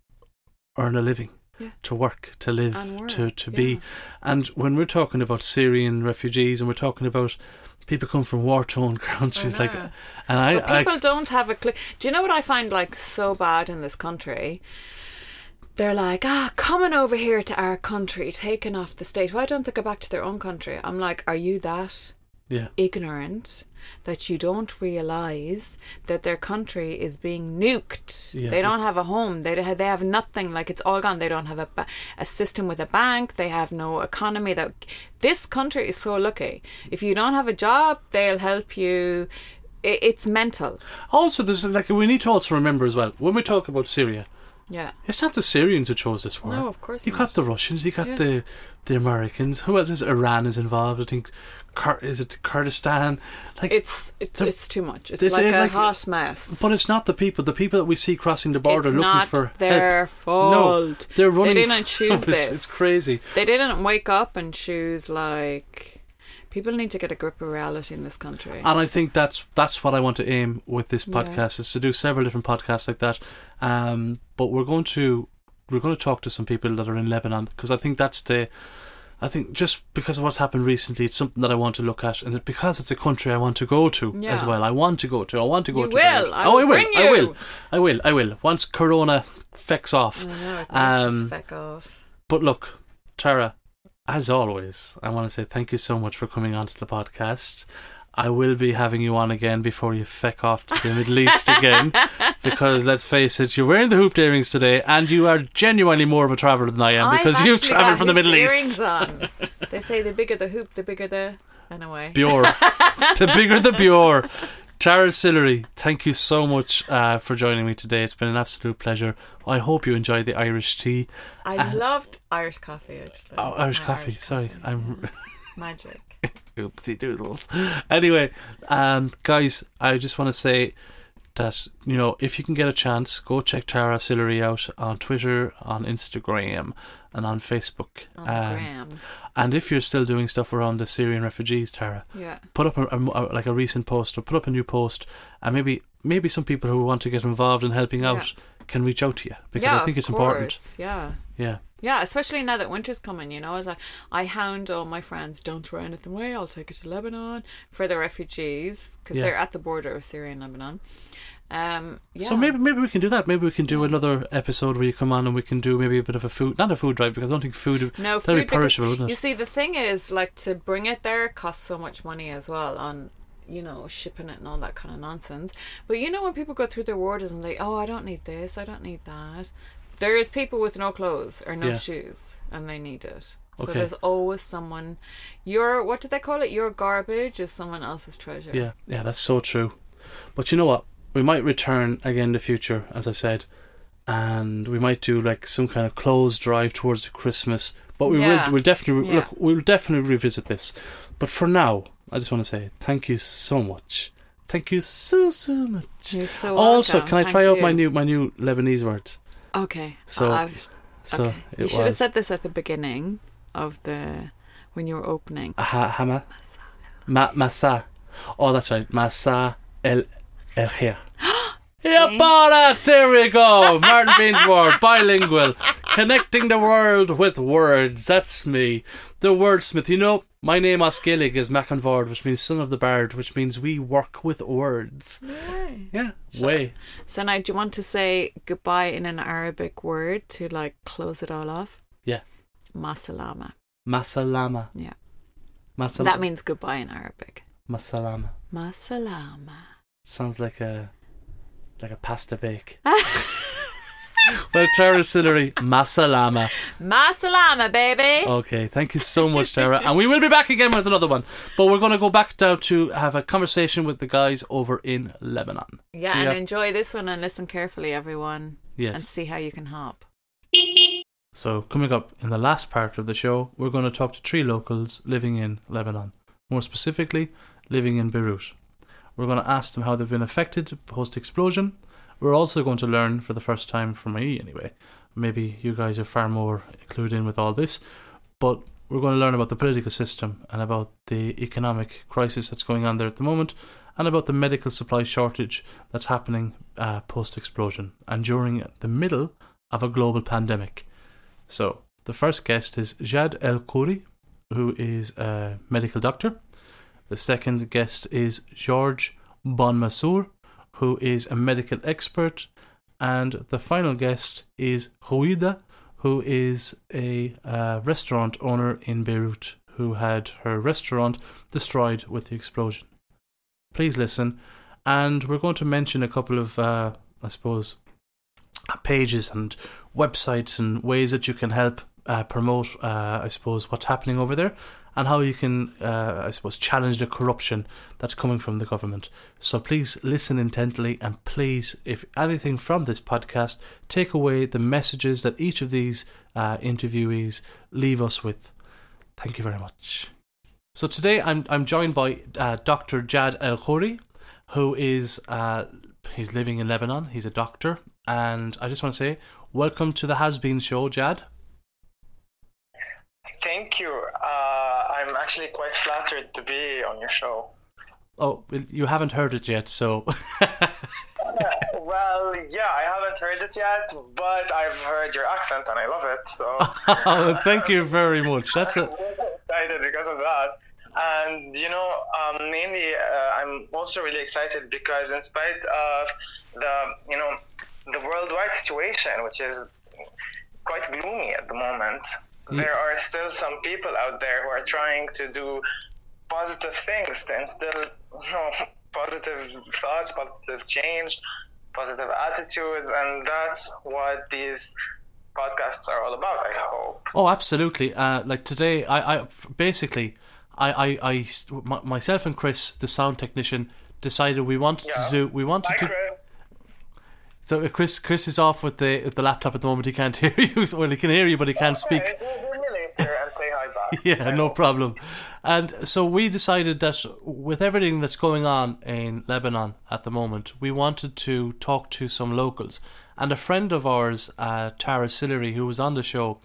earn a living, Yeah. to work, to live, work, to to yeah. be. And when we're talking about Syrian refugees and we're talking about people come from war torn <laughs> countries, like, and I, But I people don't have a clue. Do you know what I find like so bad in this country? They're like, ah, coming over here to our country, taking off the state. Why don't they go back to their own country? I'm like, are you that yeah, ignorant that you don't realize that their country is being nuked? Yeah. They don't have a home. They have, they have nothing. Like it's all gone. They don't have a ba- a system with a bank. They have no economy. That this country is so lucky. If you don't have a job, they'll help you it, it's mental. Also, there's like we need to also remember as well when we talk about Syria, Yeah. it's not the Syrians who chose this war. No, of course You not. got the Russians, you got Yeah. the the Americans. Who else is Iran is involved? I think. Kur- is it Kurdistan? Like, It's it's it's too much. It's It's, like a like- hot mess. but it's not the people. The people that we see crossing the border it's looking for help. their No, They're running. They didn't choose this. It's crazy. They didn't wake up and choose like people need to get a grip of reality in this country. And I think that's that's what I want to aim with this Yeah. podcast is to do several different podcasts like that. Um, but we're going to we're going to talk to some people that are in Lebanon because I think that's the I think just because of what's happened recently, it's something that I want to look at, and because it's a country I want to go to Yeah. as well. I want to go to. I want to go You to. will. I oh, will I will. I will. I will. I will. Once Corona fecks off. I know, Um, feck off. But look, Tara, as always, I want to say thank you so much for coming onto the podcast. I will be having you on again before you feck off to the Middle East <laughs> again. Because let's face it, you're wearing the hooped earrings today, and you are genuinely more of a traveller than I am because I've you've travelled from the Middle East. earrings on. <laughs> they say the bigger the hoop, the bigger the. Anyway. Bure. <laughs> the bigger the Bure. Tara Sillery, thank you so much uh, for joining me today. It's been an absolute pleasure. I hope you enjoyed the Irish tea. I Uh, loved Irish coffee actually. Oh, Irish My coffee. Sorry, coffee. I'm <laughs> magic. <laughs> Oopsie doodles. Anyway, um, guys, I just want to say that you know if you can get a chance, go check Tara Sillery out on Twitter, on Instagram, and on Facebook. On Um, gram. and if you're still doing stuff around the Syrian refugees, Tara, Yeah. put up a, a- like a recent post or put up a new post, and maybe maybe some people who want to get involved in helping out can reach out to you because yeah, I think it's important. Yeah. Yeah, Yeah, especially now that winter's coming, you know, it's like I hound all my friends, don't throw anything away, I'll take it to Lebanon for the refugees because Yeah. they're at the border of Syria and Lebanon. Um, yeah. So maybe maybe we can do that. Maybe we can do another episode where you come on and we can do maybe a bit of a food, not a food drive because I don't think food no food be because- perishable, wouldn't You see, the thing is, like to bring it there costs so much money as well on, you know, shipping it and all that kind of nonsense. But you know, when people go through their wardrobe and they, oh, I don't need this, I don't need that. There is people with no clothes or no Yeah. shoes, and they need it. So Okay. there's always someone. Your what do they call it? Your garbage is someone else's treasure. Yeah, yeah, that's so true. But you know what? We might return again in the future, as I said, and we might do like some kind of clothes drive towards Christmas. But we Yeah. will, we'll definitely Yeah. look. We'll definitely revisit this. But for now, I just want to say thank you so much. Thank you so so much. You're so also, can I Thank try out my new my new Lebanese words? Okay. So- I- So okay. you was should have said this at the beginning of the when you were opening. ha, hama ma masa. Oh, that's right, masa el el khair. Yeah, <gasps> See? Uh, there we go. <laughs> Martin Beansword, bilingual, connecting the world with words. That's me, the wordsmith. You know, my name as Gaeilge is Mac an Bhaird, which means son of the bard, which means we work with words. Yeah, way. So now, do you want to say goodbye in an Arabic word to like close it all off? Yeah. Masalama. Masalama. Yeah. Masalama. That means goodbye in Arabic. Masalama. Masalama. Sounds like a like a pasta bake. <laughs> well, Tara Sillery, Masalama. Masalama, baby. Okay, thank you so much, Tara. and we will be back again with another one. But we're going to go back now to have a conversation with the guys over in Lebanon. yeah, See and ya. enjoy this one and listen carefully, everyone, Yes. and see how you can hop. So, coming up in the last part of the show, we're going to talk to three locals living in Lebanon. More specifically, living in Beirut. We're going to ask them how they've been affected post explosion. We're also going to learn for the first time, for me anyway. Maybe you guys are far more clued in with all this, but we're going to learn about the political system and about the economic crisis that's going on there at the moment, and about the medical supply shortage that's happening uh, post explosion and during the middle of a global pandemic. So, the first guest is Jad El Khouri, who is a medical doctor. The second guest is George Bon Massour, who is a medical expert. And the final guest is Rouida, who is a uh, restaurant owner in Beirut who had her restaurant destroyed with the explosion. Please listen. And we're going to mention a couple of, uh, I suppose, pages and websites and ways that you can help uh, promote, uh, I suppose, what's happening over there. And how you can, uh, I suppose, challenge the corruption that's coming from the government. So please listen intently and please, if anything from this podcast, take away the messages that each of these uh, interviewees leave us with. Thank you very much. So today I'm I'm joined by uh, Dr. Jad El Khouri, who is uh, he's living in Lebanon. He's a doctor, and I just want to say welcome to the Has Been Show, Jad. Thank you. Uh, I'm actually quite flattered to be on your show. Oh, you haven't heard it yet, so. <laughs> well, yeah, I haven't heard it yet, but I've heard your accent and I love it. So. <laughs> oh, thank you very much. That's a... <laughs> excited because of that. And you know, um, mainly, uh, I'm also really excited because, in spite of the you know the worldwide situation, which is quite gloomy at the moment. There are still some people out there who are trying to do positive things to instill you know, <laughs> positive thoughts, positive change, positive attitudes, and that's what these podcasts are all about. I hope. Oh, absolutely. Uh, like today, I, I basically I, I, I myself and Chris, the sound technician, decided we wanted yeah. to do. We wanted Bye, to. Chris. So uh, Chris, Chris is off with the with the laptop at the moment. He can't <laughs> hear you. So well, he can hear you, but he can't speak. and say hi back. <laughs> yeah, no problem. And so we decided that with everything that's going on in Lebanon at the moment, we wanted to talk to some locals. And a friend of ours, uh, Tara Sillery, who was on the show,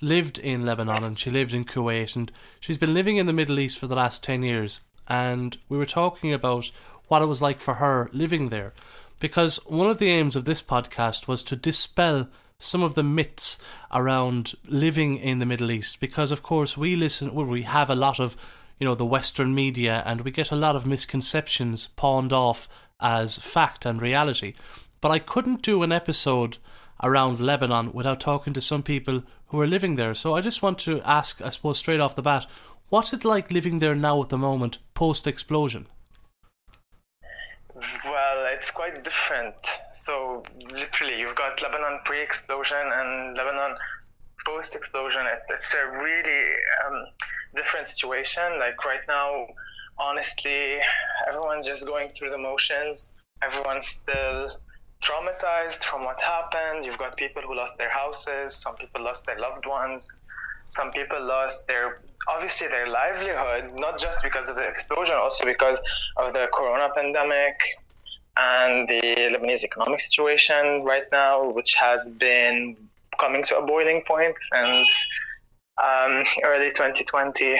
lived in Lebanon and she lived in Kuwait and she's been living in the Middle East for the last 10 years and we were talking about what it was like for her living there because one of the aims of this podcast was to dispel some of the myths around living in the Middle East because of course we listen well, we have a lot of you know the western media and we get a lot of misconceptions pawned off as fact and reality but I couldn't do an episode around Lebanon without talking to some people who are living there. So I just want to ask, I suppose, straight off the bat, what's it like living there now at the moment, post explosion? Well, it's quite different. So, literally, you've got Lebanon pre explosion and Lebanon post explosion. It's, it's a really um, different situation. Like, right now, honestly, everyone's just going through the motions. Everyone's still traumatized from what happened. You've got people who lost their houses, some people lost their loved ones, some people lost their obviously their livelihood, not just because of the explosion, also because of the corona pandemic and the Lebanese economic situation right now, which has been coming to a boiling point since um, early 2020.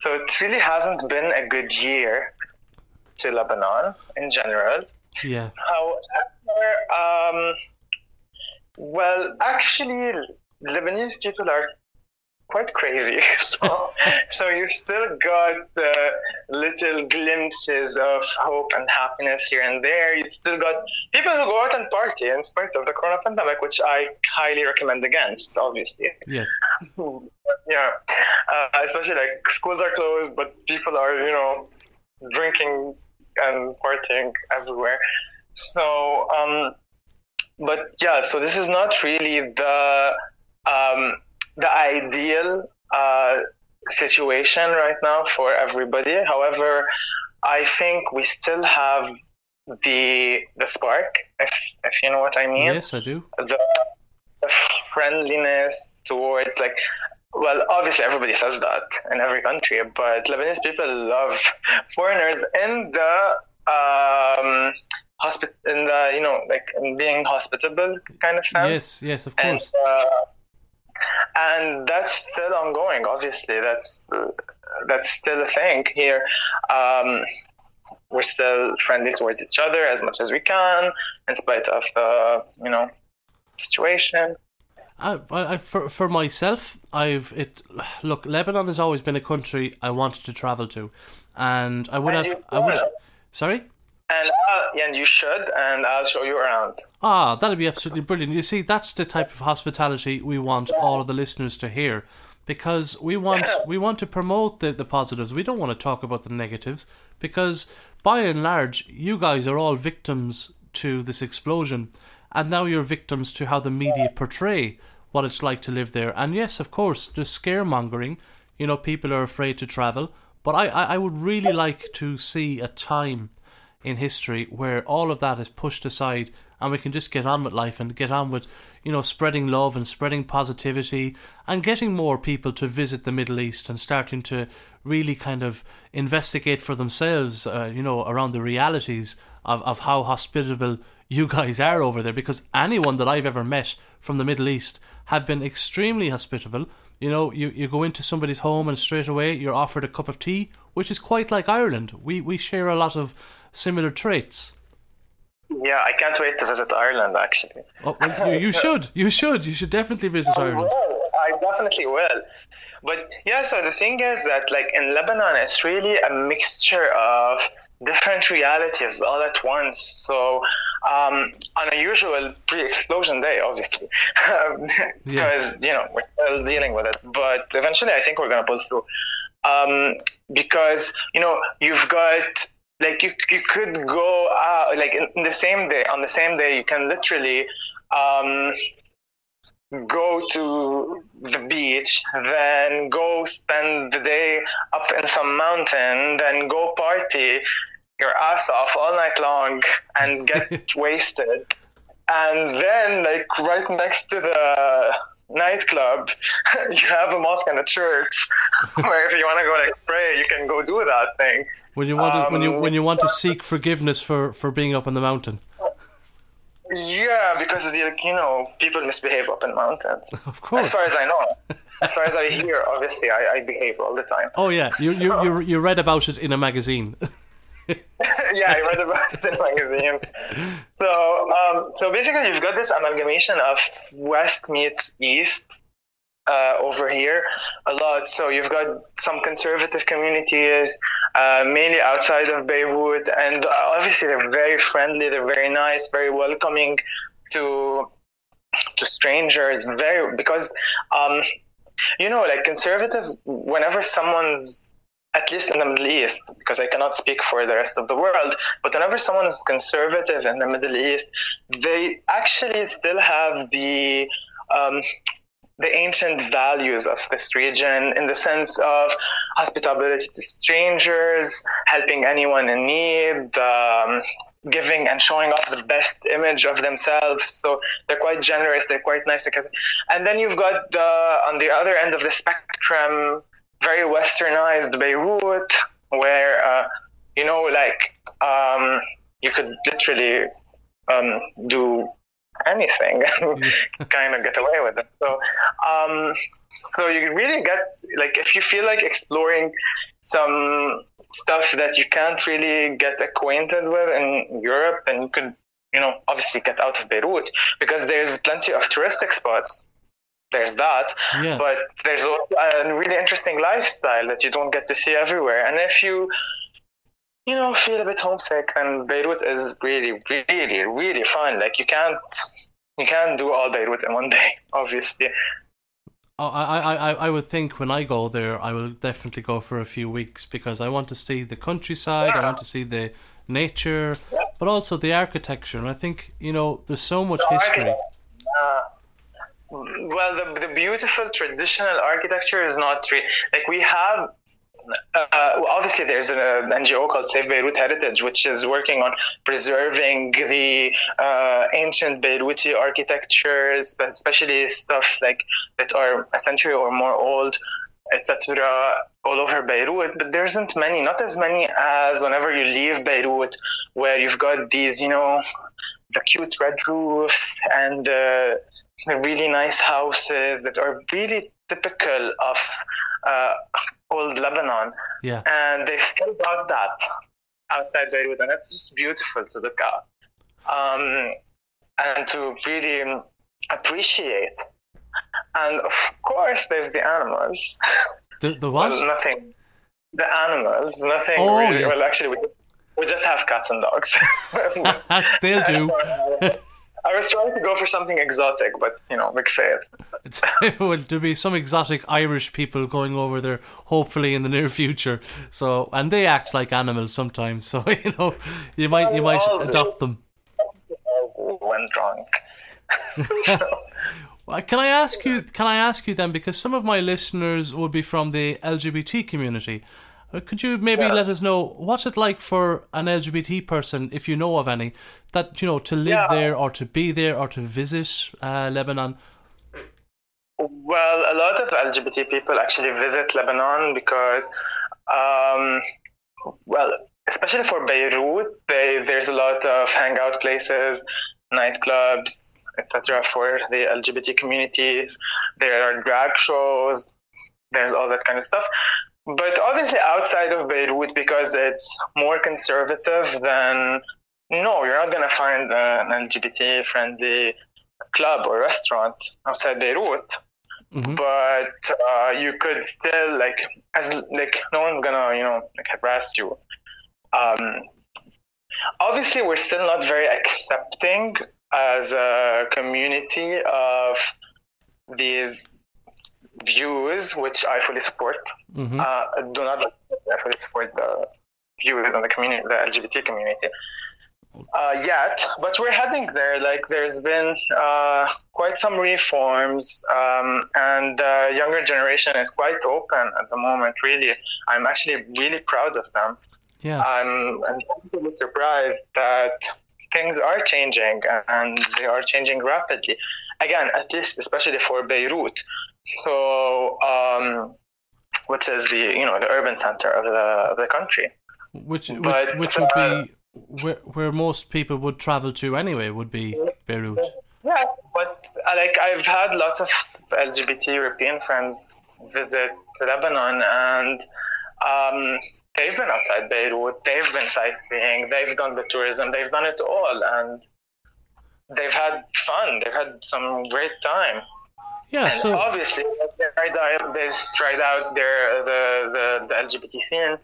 So it really hasn't been a good year to Lebanon in general. Yeah. However, um, well, actually, Lebanese people are quite crazy. <laughs> so, <laughs> so you still got uh, little glimpses of hope and happiness here and there. You still got people who go out and party in spite of the corona pandemic, which I highly recommend against, obviously. Yes. <laughs> yeah. Uh, especially like schools are closed, but people are, you know, drinking and partying everywhere. So, um, but yeah, so this is not really the um, the ideal uh, situation right now for everybody. However, I think we still have the the spark, if if you know what I mean. Yes, I do. The, the friendliness towards like well, obviously everybody says that in every country, but Lebanese people love <laughs> foreigners in the um, hospit in the you know like being hospitable kind of sense. Yes, yes, of course. And, uh, and that's still ongoing. Obviously, that's uh, that's still a thing here. Um, we're still friendly towards each other as much as we can, in spite of the you know situation. I, I, for for myself, I've it. Look, Lebanon has always been a country I wanted to travel to, and I would and have. I would. Sorry. And uh, and you should, and I'll show you around. Ah, that'd be absolutely brilliant. You see, that's the type of hospitality we want all of the listeners to hear, because we want we want to promote the the positives. We don't want to talk about the negatives, because by and large, you guys are all victims to this explosion and now you're victims to how the media portray what it's like to live there. And yes, of course, the scaremongering. you know people are afraid to travel. But I, I, I would really like to see a time in history where all of that is pushed aside and we can just get on with life and get on with, you know, spreading love and spreading positivity and getting more people to visit the Middle East and starting to really kind of investigate for themselves, uh, you know, around the realities of, of how hospitable <laughs> you guys are over there. Because anyone that I've ever met from the Middle East have been extremely hospitable. You know, you, you go into somebody's home and straight away you're offered a cup of tea, which is quite like Ireland. We we share a lot of similar traits. Yeah, I can't wait to visit Ireland. Actually, oh, well, you, you <laughs> should, you should, you should definitely visit I Ireland. Will. I definitely will. But yeah, so the thing is that like in Lebanon, it's really a mixture of different realities all at once. So um, on a usual pre-explosion day, obviously, <laughs> because yes. you know we're still dealing with it. But eventually, I think we're gonna pull through. Um, because you know you've got like you you could go out like in the same day on the same day you can literally um, go to the beach, then go spend the day up in some mountain, then go party your ass off all night long and get <laughs> wasted. And then, like, right next to the nightclub, <laughs> you have a mosque and a church <laughs> where if you want to go, like, pray, you can go do that thing. When you want to, um, when you when you want to seek forgiveness for for being up in the mountain. Yeah, because you know people misbehave up in mountains. <laughs> Of course. As far as I know, as far as I hear, obviously I, I behave all the time. Oh yeah, you you, you you read about it in a magazine. <laughs> <laughs> yeah, I read about it in a magazine. So um, so basically, you've got this amalgamation of West meets East uh, over here a lot. So you've got some conservative communities, uh, mainly outside of Beirut, and obviously they're very friendly, they're very nice, very welcoming to to strangers. Very because um, you know, like conservative. Whenever someone's at least in the Middle East, because I cannot speak for the rest of the world, but whenever someone is conservative in the Middle East, they actually still have the um, the ancient values of this region in the sense of hospitality to strangers, helping anyone in need, um, giving and showing off the best image of themselves. So they're quite generous, they're quite nice. And then you've got the, on the other end of the spectrum, very westernized Beirut, where, uh, you know, like um, you could literally um, do anything <laughs> kind of get away with it. So um so you really get like if you feel like exploring some stuff that you can't really get acquainted with in Europe and you could you know obviously get out of Beirut because there's plenty of touristic spots. There's that yeah. but there's also a really interesting lifestyle that you don't get to see everywhere. And if you you know, feel a bit homesick, and Beirut is really, really, really fun. Like you can't, you can't do all Beirut in one day, <laughs> obviously. Oh, I, I, I would think when I go there, I will definitely go for a few weeks because I want to see the countryside. Yeah. I want to see the nature, yeah. but also the architecture. And I think you know, there's so much so history. uh, well, the the beautiful traditional architecture is not re- like we have uh, well, obviously there's an uh, NGO called Save Beirut Heritage, which is working on preserving the uh, ancient Beiruti architectures, especially stuff like that are a century or more old, etc., all over Beirut. But there isn't many, not as many as whenever you leave Beirut, where you've got these, you know, the cute red roofs and uh, the really nice houses that are really typical of old Lebanon. Yeah. And they still got that outside Beirut, and it's just beautiful to look at um, and to really appreciate. And of course, there's the animals. The, the what? well, nothing. The animals, nothing oh, really. Yes. Well, actually, we, we just have cats and dogs. <laughs> They'll do. <laughs> <laughs> I was trying to go for something exotic, but you know, fail. <laughs> well, there'll be some exotic Irish people going over there, hopefully in the near future. So, and they act like animals sometimes. <laughs> So you know, you might you might adopt them. When drunk. <laughs> Uh, Can I ask you? Can I ask you then? Because some of my listeners would be from the LGBT community. Uh, Could you maybe Yeah. let us know what's it like for an LGBT person, if you know of any, that you know to live Yeah. there or to be there or to visit uh, Lebanon? Well, a lot of LGBT people actually visit Lebanon because, um, well, especially for Beirut, they, there's a lot of hangout places, nightclubs, etc. for the LGBT communities. There are drag shows. There's all that kind of stuff. But obviously, outside of Beirut, because it's more conservative than no, you're not gonna find an LGBT friendly club or restaurant outside Beirut Mhm. but uh, you could still like as like no one's gonna you know like harass you um obviously we're still not very accepting as a community of these views which i fully support Mhm. uh, do not I fully support the views and the community, the LGBT community. Uh, yet, but we're heading there. Like, there's been uh, quite some reforms, um, and the younger generation is quite open at the moment. Really, I'm actually really proud of them. yeah. I'm, I'm really surprised that things are changing and they are changing rapidly. Again, at least especially for Beirut, so um, which is the you know the urban center of the of the country. which which, but, which would uh, be where where most people would travel to anyway. Would be Beirut. Yeah, but uh, like I've had lots of LGBT European friends visit Lebanon, and um, they've been outside Beirut, they've been sightseeing, they've done the tourism, they've done it all, and they've had fun. They've had some great time. Yeah. And So obviously, they tried out, they've tried out their the the, the LGBT scene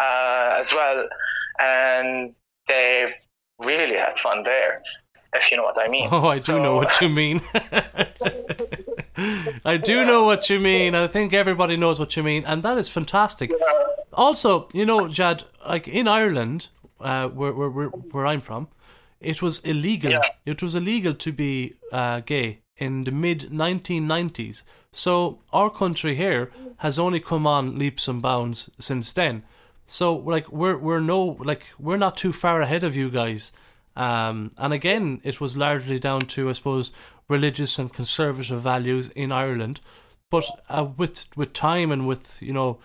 uh, as well, and they've really had fun there. If you know what I mean. Oh, I do know what you mean. <laughs> I do know what you mean. I think everybody knows what you mean, and that is fantastic. Also, you know, Jad, like in Ireland, uh, where, where where where I'm from, it was illegal. Yeah. It was illegal to be uh, gay in the mid 1990s. So our country here has only come on leaps and bounds since then. So like we're we're no like we're not too far ahead of you guys. Um, and again, it was largely down to I suppose religious and conservative values in Ireland. But uh, with with time and with you know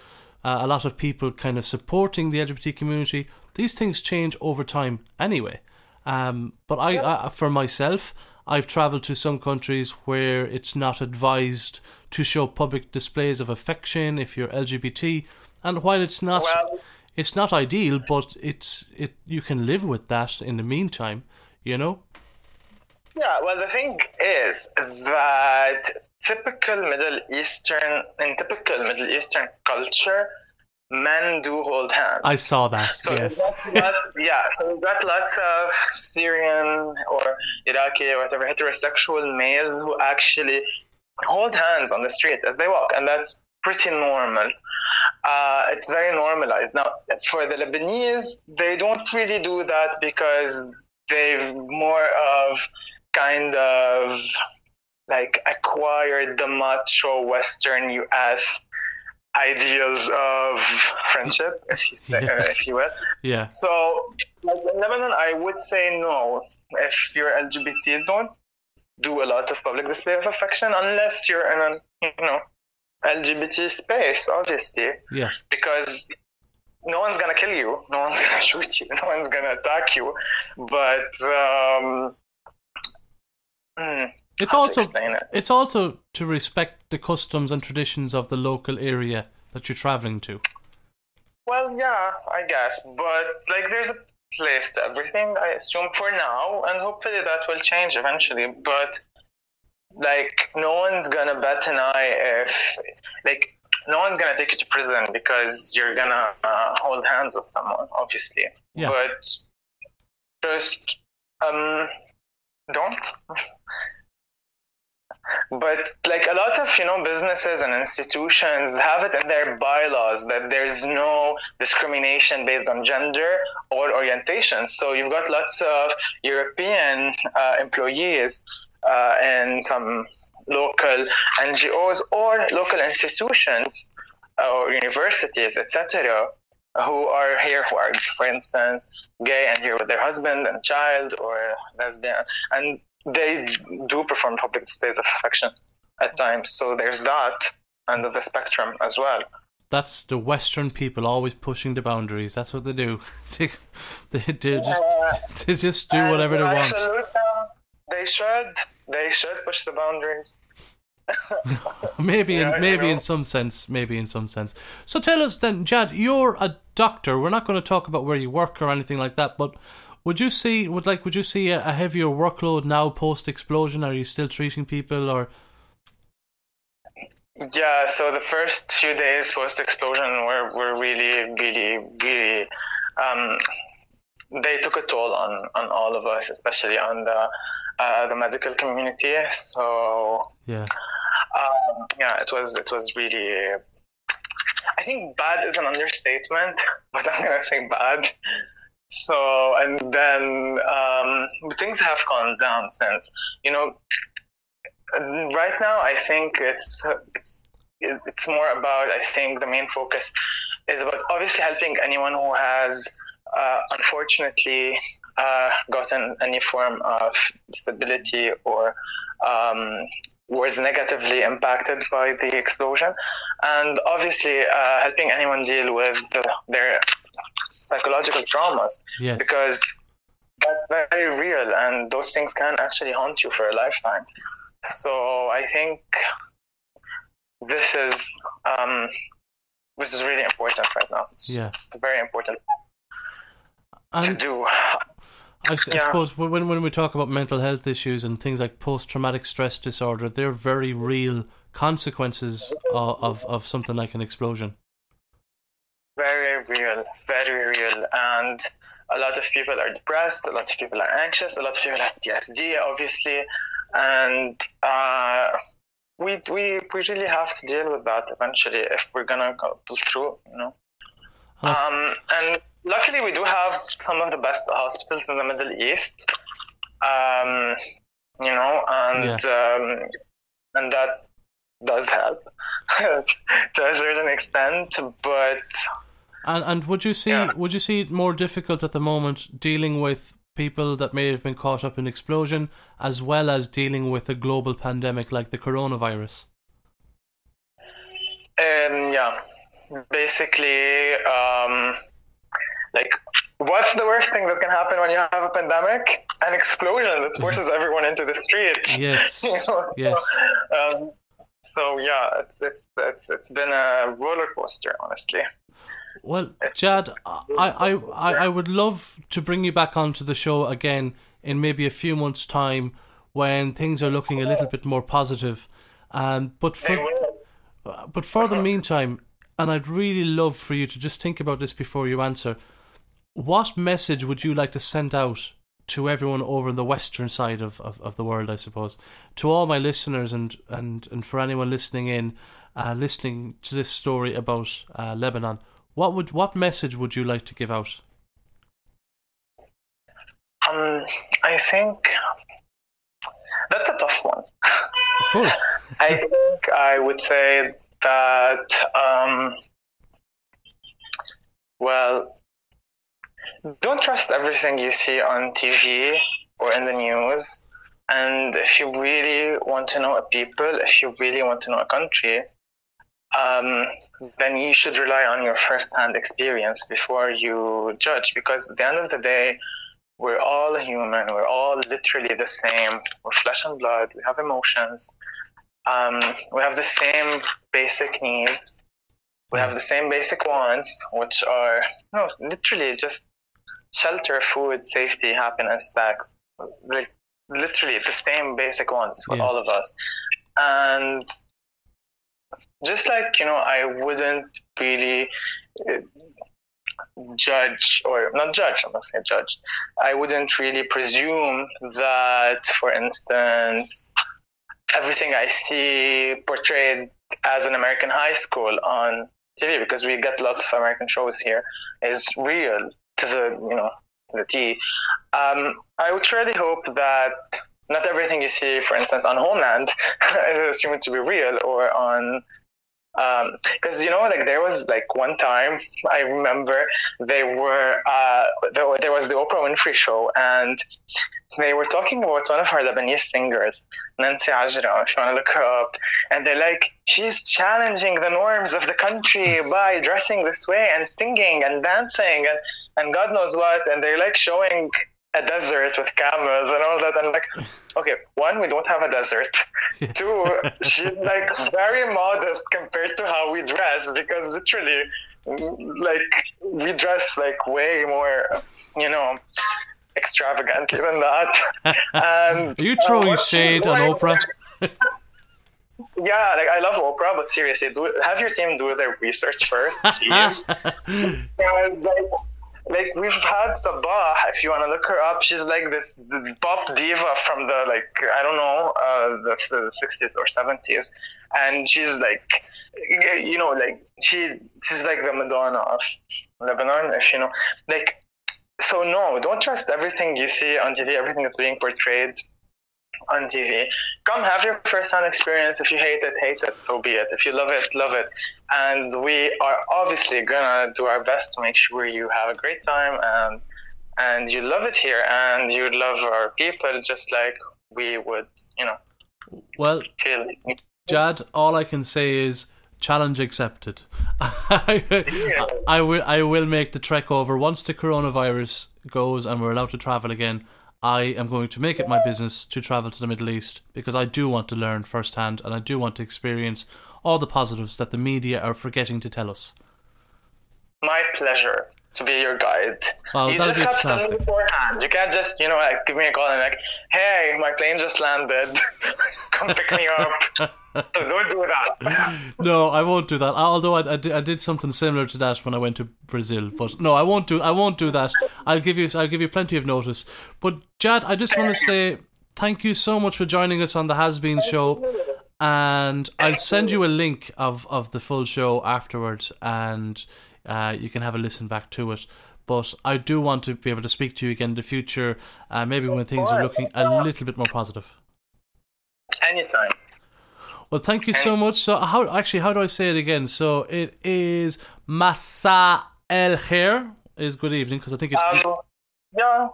uh, a lot of people kind of supporting the LGBT community, these things change over time anyway. Um, but I, I, for myself, I've travelled to some countries where it's not advised to show public displays of affection if you're LGBT, and while it's not, Well- it's not ideal, but it's it you can live with that in the meantime, you know. Yeah, well, the thing is that typical Middle Eastern, in typical Middle Eastern culture, men do hold hands. I saw that. So yes. lots, yeah, so we've got lots of Syrian or Iraqi or whatever heterosexual males who actually hold hands on the street as they walk, and that's pretty normal. Uh, it's very normalized. Now, for the Lebanese, they don't really do that because they've more of kind of like acquired the macho Western US ideals of friendship, if you say, <laughs> Yeah. if you will. Yeah. So, like in Lebanon, I would say no. If you're LGBT, don't do a lot of public display of affection unless you're in a you know LGBT space, obviously, Yeah. because no one's gonna kill you, no one's <laughs> gonna shoot you, no one's gonna attack you. But um, hmm, It's also it? it's also to respect the customs and traditions of the local area that you're traveling to. Well, yeah, I guess, but like there's a place to everything. I assume for now, and hopefully that will change eventually. But like, no one's gonna bat an eye if like no one's gonna take you to prison because you're gonna uh, hold hands with someone, obviously. Yeah. But just um, don't. <laughs> But like a lot of you know businesses and institutions have it in their bylaws that there's no discrimination based on gender or orientation. So you've got lots of European uh, employees uh, in some local NGOs or local institutions or universities, etc., who are here who are, for instance, gay and here with their husband and child or lesbian, and they do perform public displays of affection at times. So there's that end of the spectrum as well. That's the Western people always pushing the boundaries. That's what they do. <laughs> They, they, they, just, Uh, they just do whatever they I want. They should. They should push the boundaries. Maybe Yeah, in maybe in some sense, maybe in some sense. So tell us then, Jad, you're a doctor. We're not going to talk about where you work or anything like that, but would you see would like would you see a, a heavier workload now post explosion? Are you still treating people or Yeah, so the first few days post explosion were, were really, really, really. Um, they took a toll on, on all of us, especially on the uh, the medical community. So yeah? um, yeah, it was it was really. I think bad is an understatement, <laughs> but I'm gonna say bad. So and then um, things have calmed down since. You know, right now I think it's it's it's more about I think the main focus is about obviously helping anyone who has uh, unfortunately uh, gotten any form of disability or um, was negatively impacted by the explosion, and obviously uh, helping anyone deal with their psychological traumas Yes. because that's very real and those things can actually haunt you for a lifetime. So I think this is um, this is really important right now. It's Yeah. very important to And do. I, I Yeah. suppose when when we talk about mental health issues and things like post traumatic stress disorder, they're very real consequences of, of, of something like an explosion. Very real, very real, and a lot of people are depressed. A lot of people are anxious. A lot of people have PTSD, obviously, and uh, we we we really have to deal with that eventually if we're gonna go pull through. You know. Um, and luckily, we do have some of the best hospitals in the Middle East. Um, you know, and um, and that does help <laughs> to a certain extent. But And and would you see Yeah. would you see it more difficult at the moment dealing with people that may have been caught up in explosion as well as dealing with a global pandemic like the coronavirus? um, yeah, basically, um, like. What's the worst thing that can happen when you have a pandemic? An explosion that forces <laughs> everyone into the streets. Yes. <laughs> You know? Yes. Um, so yeah, it's, it's, it's, it's been a roller coaster, honestly. Well, Jad, I, I, I, I would love to bring you back onto the show again in maybe a few months' time when things are looking a little bit more positive. Um, but for but for the meantime, and I'd really love for you to just think about this before you answer. What message would you like to send out to everyone over on the western side of, of, of the world, I suppose? To all my listeners and, and, and for anyone listening in, uh, listening to this story about uh, Lebanon, what would what message would you like to give out? Um, I think that's a tough one. Of course. <laughs> I think I would say that, um, well, don't trust everything you see on TV or in the news. And if you really want to know a people, if you really want to know a country, um, then you should rely on your first-hand experience before you judge. Because at the end of the day, we're all human. We're all literally the same. We're flesh and blood. We have emotions. Um, we have the same basic needs. We have the same basic wants, which are no, literally just shelter, food, safety, happiness, sex. Like literally the same basic ones for Yes. all of us. And just like you know, I wouldn't really uh, judge or not judge. I'm not saying judge. I wouldn't really presume that, for instance, everything I see portrayed as an American high school on TV because we get lots of American shows here is real to the you know the T. Um, I would really hope that not everything you see, for instance, on Homeland <laughs> is assumed to be real, or on because um, you know like there was like one time i remember they were uh, there, was the oprah winfrey show and they were talking about one of her lebanese singers nancy ajram if you want to look her up and they're like she's challenging the norms of the country by dressing this way and singing and dancing and, and god knows what and they're like showing a desert with cameras and all that. And like, okay, one, we don't have a desert. <laughs> Two, she's like very modest compared to how we dress because literally, like, we dress like way more, you know, extravagantly than that. <laughs> And are you throwing uh, shade on Oprah? <laughs> yeah, like I love Oprah, but seriously, do have your team do their research first, please. like, like we've had Sabah, if you want to look her up, she's like this pop diva from the like I don't know uh, the, the 60s or 70s, and she's like you know like she she's like the Madonna of Lebanon, if you know. Like. So no, don't trust everything you see on TV, everything that's being portrayed on TV. Come have your first-hand experience. If you hate it, hate it. So be it. If you love it, love it. And we are obviously gonna do our best to make sure you have a great time and and you love it here and you love our people just like we would, you know. Well. Jad, all I can say is challenge accepted. <laughs> I, I will I will make the trek over once the coronavirus goes and we're allowed to travel again. I am going to make it my business to travel to the Middle East because I do want to learn firsthand and I do want to experience all the positives that the media are forgetting to tell us. My pleasure to be your guide. You just have to tell me beforehand. You can't just, you know, like give me a call and like, hey, my plane just landed. <laughs> Come pick me up. <laughs> <laughs> Don't do that. <laughs> no, I won't do that. Although I, I, did, I did something similar to that when I went to Brazil, but no, I won't do. I won't do that. I'll give you. I'll give you plenty of notice. But Jad, I just want to say thank you so much for joining us on the Has Been Show, and I'll send you a link of of the full show afterwards, and uh, you can have a listen back to it. But I do want to be able to speak to you again in the future, uh, maybe when things are looking a little bit more positive. Anytime. Well, thank you so much. So, how actually, how do I say it again? So, it is Masa El Khair is good evening because I think it's. Um, yeah.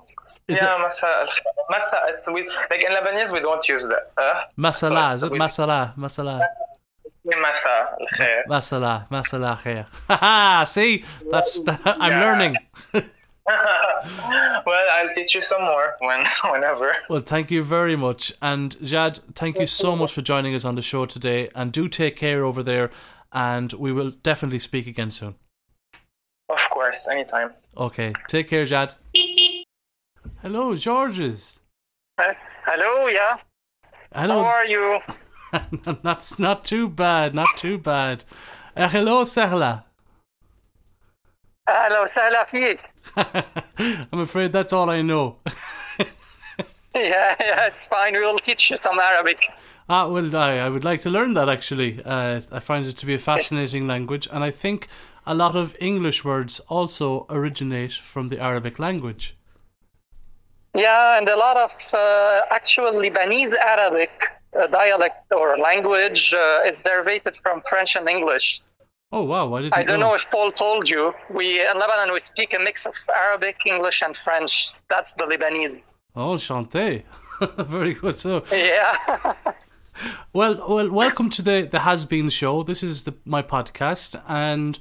Is yeah, Masa Masa. It's we like in Lebanese we don't use the uh. Masala, so is it masala? Masala. Masa Khair. Masala, masala khair. <laughs> See, that's <laughs> I'm yeah. learning. <laughs> <laughs> well, I'll teach you some more when <laughs> whenever. Well, thank you very much, and Jad, thank you so much for joining us on the show today. And do take care over there, and we will definitely speak again soon. Of course, anytime. Okay, take care, Jad. Hello, Georges. Uh, hello, yeah. Hello. How are you? <laughs> That's not too bad. Not too bad. Uh, hello, Sahla. Hello, Sahla فيك. <laughs> I'm afraid that's all I know. <laughs> yeah, yeah, it's fine. We'll teach you some Arabic. Ah, well, I, I would like to learn that actually. Uh, I find it to be a fascinating language, and I think a lot of English words also originate from the Arabic language. Yeah, and a lot of uh, actual Lebanese Arabic uh, dialect or language uh, is derived from French and English. Oh wow! I. I don't know. know if Paul told you. We in Lebanon we speak a mix of Arabic, English, and French. That's the Lebanese. Oh, chanté! <laughs> Very good. So yeah. <laughs> well, well, welcome to the the Has Been Show. This is the my podcast, and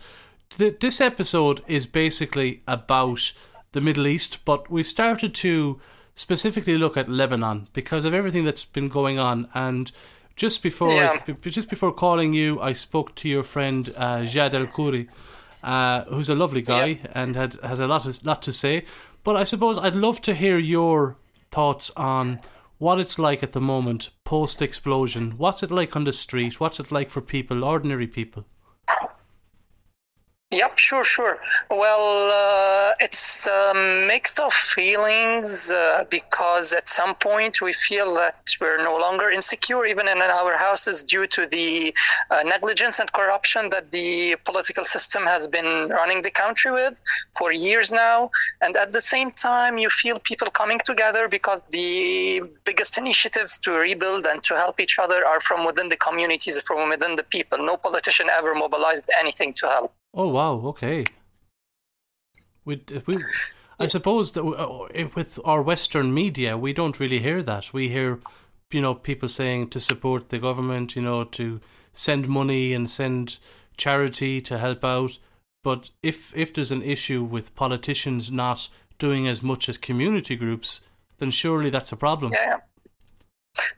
this episode is basically about the Middle East, but we've started to specifically look at Lebanon because of everything that's been going on and just before yeah. I, just before calling you, I spoke to your friend uh, Jad El Khoury, uh, who's a lovely guy and had had a lot of, lot to say. But I suppose I'd love to hear your thoughts on what it's like at the moment post explosion. What's it like on the street? What's it like for people, ordinary people? Yep, sure, sure. Well, uh, it's a mix of feelings uh, because at some point we feel that we're no longer insecure, even in our houses, due to the uh, negligence and corruption that the political system has been running the country with for years now. And at the same time, you feel people coming together because the biggest initiatives to rebuild and to help each other are from within the communities, from within the people. No politician ever mobilized anything to help. Oh wow! Okay. We, we I suppose that uh, with our Western media, we don't really hear that. We hear, you know, people saying to support the government, you know, to send money and send charity to help out. But if if there's an issue with politicians not doing as much as community groups, then surely that's a problem. Yeah.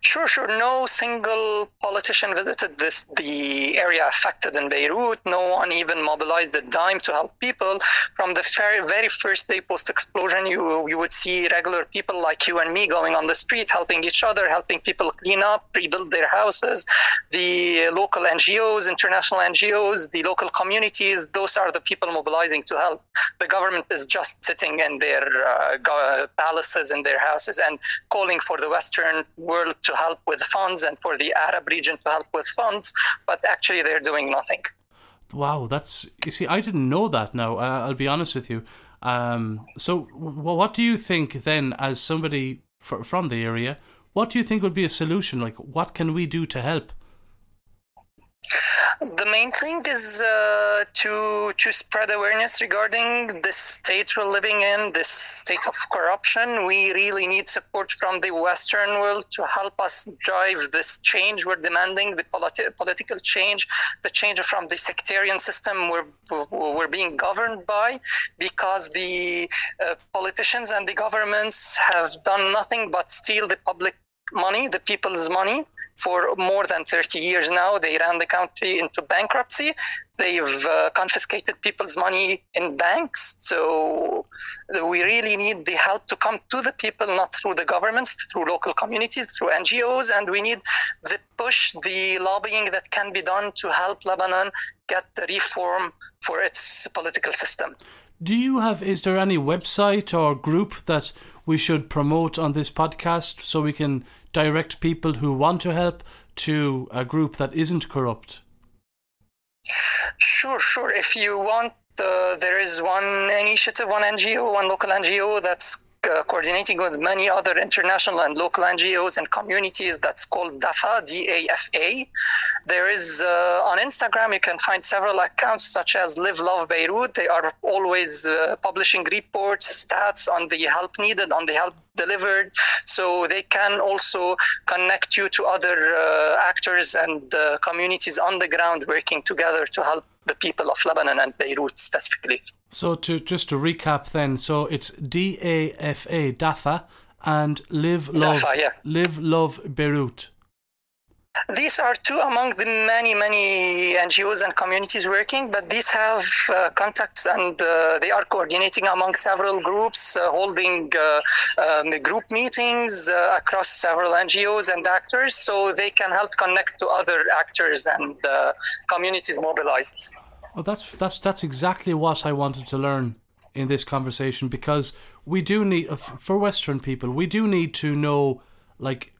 Sure, sure. No single politician visited this the area affected in Beirut. No one even mobilized a dime to help people. From the very, very first day post explosion, you you would see regular people like you and me going on the street, helping each other, helping people clean up, rebuild their houses. The local NGOs, international NGOs, the local communities, those are the people mobilizing to help. The government is just sitting in their uh, palaces, in their houses, and calling for the Western world to help with funds and for the Arab region to help with funds, but actually they're doing nothing. Wow, that's you see, I didn't know that. Now uh, I'll be honest with you. Um, so, what do you think then, as somebody f- from the area, what do you think would be a solution? Like, what can we do to help? The main thing is uh, to to spread awareness regarding the state we're living in, this state of corruption. We really need support from the Western world to help us drive this change we're demanding, the politi- political change, the change from the sectarian system we're, we're being governed by, because the uh, politicians and the governments have done nothing but steal the public money, the people's money, for more than 30 years now. They ran the country into bankruptcy. They've uh, confiscated people's money in banks. So we really need the help to come to the people, not through the governments, through local communities, through NGOs. And we need the push, the lobbying that can be done to help Lebanon get the reform for its political system. Do you have, is there any website or group that we should promote on this podcast so we can direct people who want to help to a group that isn't corrupt? Sure, sure. If you want, uh, there is one initiative, one NGO, one local NGO that's uh, coordinating with many other international and local NGOs and communities that's called DAFA, D-A-F-A. There is uh, on Instagram, you can find several accounts such as Live Love Beirut. They are always uh, publishing reports, stats on the help needed, on the help delivered. So they can also connect you to other uh, actors and uh, communities on the ground working together to help the people of Lebanon and Beirut specifically. So to just to recap then, so it's D A F A DAFA and Live Love DAFA, yeah. Live Love Beirut. These are two among the many, many NGOs and communities working, but these have uh, contacts and uh, they are coordinating among several groups, uh, holding uh, um, group meetings uh, across several NGOs and actors, so they can help connect to other actors and uh, communities mobilized. Well, that's that's that's exactly what I wanted to learn in this conversation because we do need for Western people, we do need to know like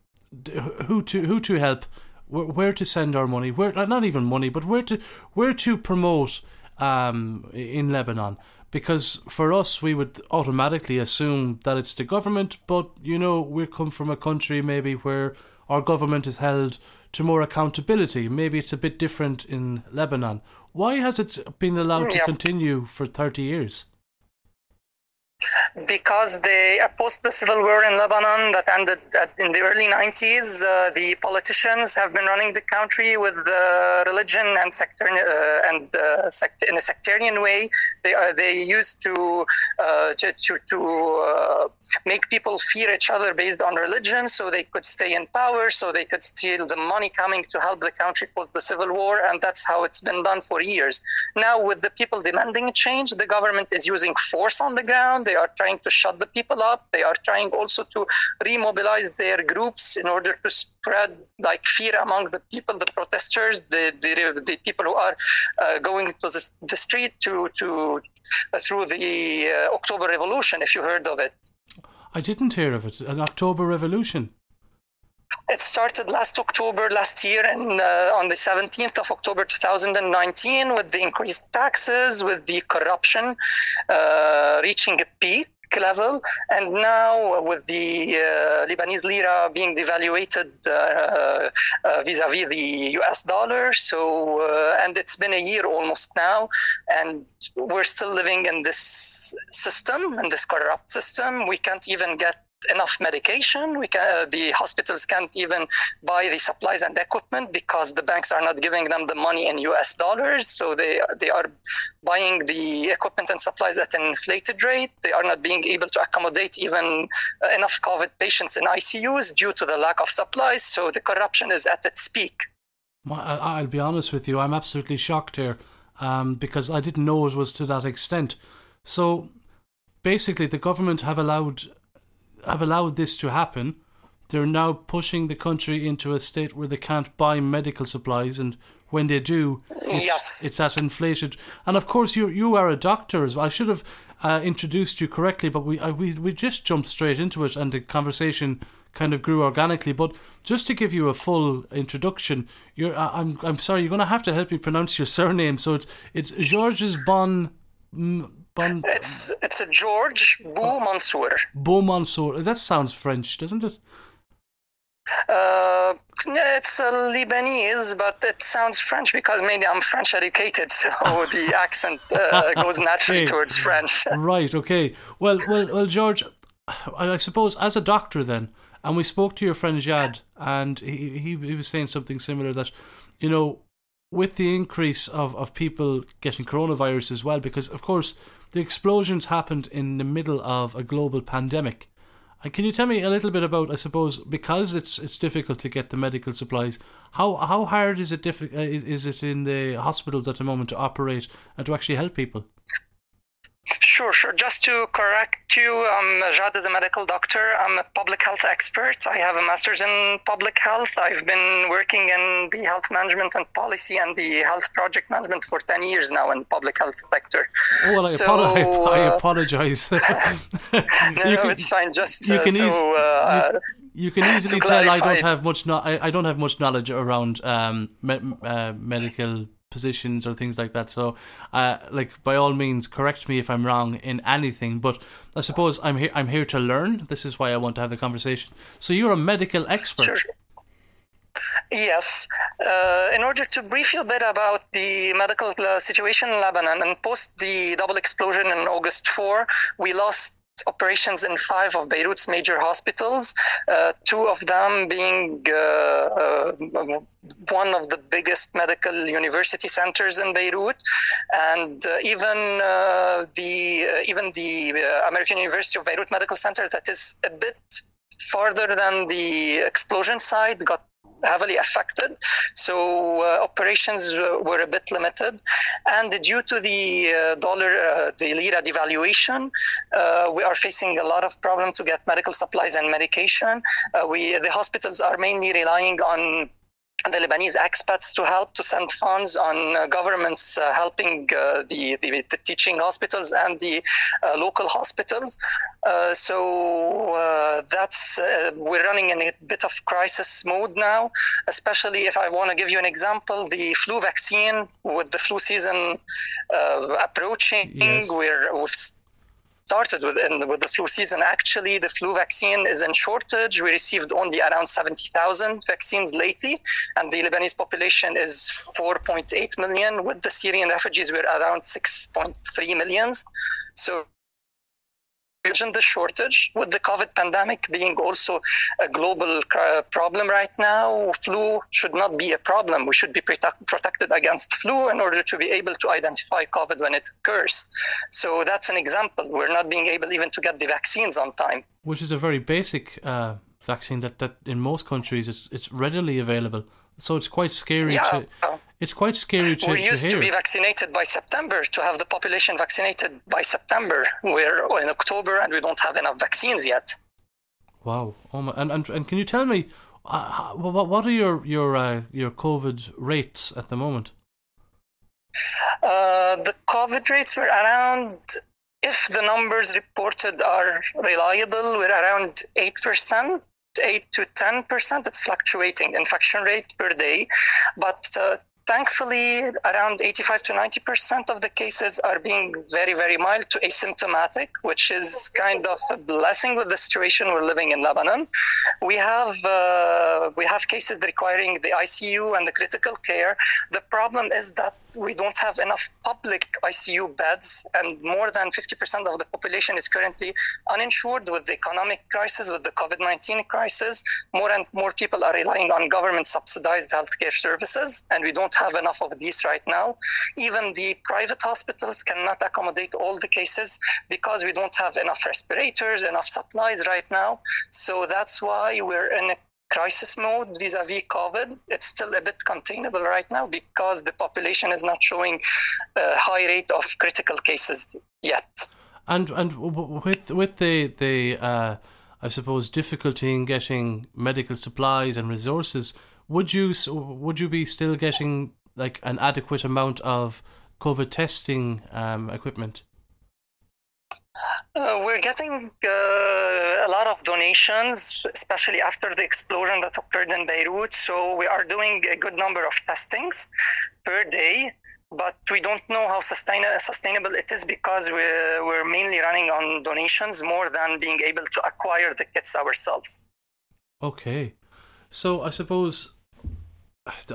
who to who to help where to send our money, where not even money, but where to where to promote um, in Lebanon. Because for us, we would automatically assume that it's the government, but you know, we come from a country maybe where our government is held to more accountability. Maybe it's a bit different in Lebanon. Why has it been allowed to continue for 30 years? Because they opposed the civil war in Lebanon that ended in the early 90s. Uh, the politicians have been running the country with uh, religion and sector uh, and uh, sect- in a sectarian way. They uh, they used to uh, to to, to make people fear each other based on religion, so they could stay in power, so they could steal the money coming to help the country post the civil war, and that's how it's been done for years. Now, with the people demanding change, the government is using force on the ground They are trying to shut the people up. They are trying also to remobilize their groups in order to spread like fear among the people, the protesters, the the, the people who are uh, going to the, the street to to uh, through the uh, October Revolution. If you heard of it. I didn't hear of it. An October Revolution. It started last October last year, and uh, on the 17th of October 2019, with the increased taxes, with the corruption uh, reaching a peak level, and now with the uh, Lebanese lira being devaluated uh, uh, vis-a-vis the U.S. dollar. So, uh, and it's been a year almost now, and we're still living in this system, in this corrupt system. We can't even get enough medication. We can, uh, the hospitals can't even buy the supplies and equipment because the banks are not giving them the money in U.S. dollars. So they they are buying the equipment and supplies at an inflated rate. They are not being able to accommodate even uh, enough COVID patients in ICUs due to the lack of supplies. So the corruption is at its peak. I'll be honest with you. I'm absolutely shocked here um, because I didn't know it was to that extent. So basically, the government have allowed have allowed this to happen, they're now pushing the country into a state where they can't buy medical supplies, and when they do, it's, yes. it's at inflated. And of course, you you are a doctor as well. I should have uh, introduced you correctly, but we uh, we we just jumped straight into it, and the conversation kind of grew organically. But just to give you a full introduction, you're uh, I'm I'm sorry, you're going to have to help me pronounce your <laughs> surname. So it's it's Georges Bon. Bon, it's it's a George Bou Mansour. Bou Mansour. That sounds French, doesn't it? Uh, it's a Lebanese, but it sounds French because maybe I'm French educated, <laughs> so the <laughs> accent uh, goes naturally okay. towards French. <laughs> right. Okay. Well, well, well, George. I suppose as a doctor, then, and we spoke to your friend Jad, and he he, he was saying something similar that, you know, with the increase of, of people getting coronavirus as well, because of course the explosions happened in the middle of a global pandemic. And can you tell me a little bit about, I suppose, because it's it's difficult to get the medical supplies, how how hard is it diffi- uh, is, is it in the hospitals at the moment to operate and to actually help people? Sure, sure. Just to correct you, um, Jad is a medical doctor. I'm a public health expert. I have a master's in public health. I've been working in the health management and policy and the health project management for 10 years now in the public health sector. Well, I, so, apolo- <laughs> I, apologize. <laughs> <laughs> no, can, it's fine. Just you can, so, uh, you, you, can easily tell I don't have much. No- I, I don't have much knowledge around um, me- uh, medical positions or things like that. So, uh, like by all means, correct me if I'm wrong in anything. But I suppose I'm here. I'm here to learn. This is why I want to have the conversation. So you're a medical expert. Sure. Yes. Uh, in order to brief you a bit about the medical uh, situation in Lebanon, and post the double explosion in August 4, we lost operations in five of Beirut's major hospitals, uh, two of them being uh, uh, one of the biggest medical university centers in Beirut, and uh, even uh, the uh, even the American University of Beirut Medical Center that is a bit farther than the explosion site got heavily affected. So uh, operations were a bit limited, and due to the uh, dollar, uh, the lira devaluation, uh, we are facing a lot of problems to get medical supplies and medication. Uh, we the hospitals are mainly relying on the Lebanese expats to help to send funds on uh, governments uh, helping uh, the, the, the, teaching hospitals and the uh, local hospitals. Uh, so uh, that's we're running in a bit of crisis mode now, especially if I want to give you an example, the flu vaccine with the flu season approaching, yes. we're, we've started with, in, with the flu season. Actually, the flu vaccine is in shortage. We received only around 70,000 vaccines lately, and the Lebanese population is 4.8 million. With the Syrian refugees, we're around 6.3 millions. So the shortage with the COVID pandemic being also a global problem right now. Flu should not be a problem. We should be protect- protected against flu in order to be able to identify COVID when it occurs. So that's an example. We're not being able even to get the vaccines on time. Which is a very basic uh, vaccine that, that in most countries it's, it's readily available. So it's quite scary yeah. to It's quite scary to, We're to used hear. to be vaccinated by September, to have the population vaccinated by September. We're in October and we don't have enough vaccines yet. Wow. Oh my, and, and and can you tell me uh, what what are your your uh, your COVID rates at the moment? Uh, the COVID rates were around, if the numbers reported are reliable, we're around 8%. 8 to 10%. It's fluctuating infection rate per day. But uh, thankfully, around 85 to 90% of the cases are being very, very mild to asymptomatic, which is kind of a blessing with the situation we're living in Lebanon. We have uh, we have cases requiring the ICU and the critical care. The problem is that we don't have enough public ICU beds, and more than 50% of the population is currently uninsured with the economic crisis, with the COVID 19 crisis. More and more people are relying on government subsidized healthcare services, and we don't have enough of these right now. Even the private hospitals cannot accommodate all the cases because we don't have enough respirators, enough supplies right now. So that's why we're in a crisis mode vis-a-vis COVID. It's still a bit containable right now because the population is not showing a high rate of critical cases yet. And and with with the the uh, I suppose difficulty in getting medical supplies and resources, would you would you be still getting like an adequate amount of COVID testing um, equipment? Uh, we're getting uh, a lot of donations, especially after the explosion that occurred in Beirut. So we are doing a good number of testings per day, but we don't know how sustain- sustainable it is because we're, we're mainly running on donations more than being able to acquire the kits ourselves. Okay. So I suppose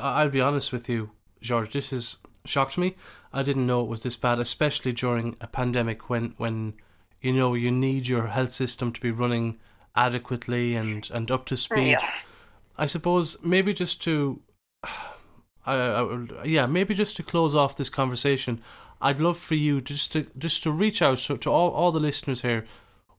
I'll be honest with you, George, this has shocked me. I didn't know it was this bad, especially during a pandemic when when you know you need your health system to be running adequately and and up to speed. Yes. I suppose maybe just to <sighs> I, I, yeah, maybe just to close off this conversation, I'd love for you just to just to reach out to, to all, all the listeners here.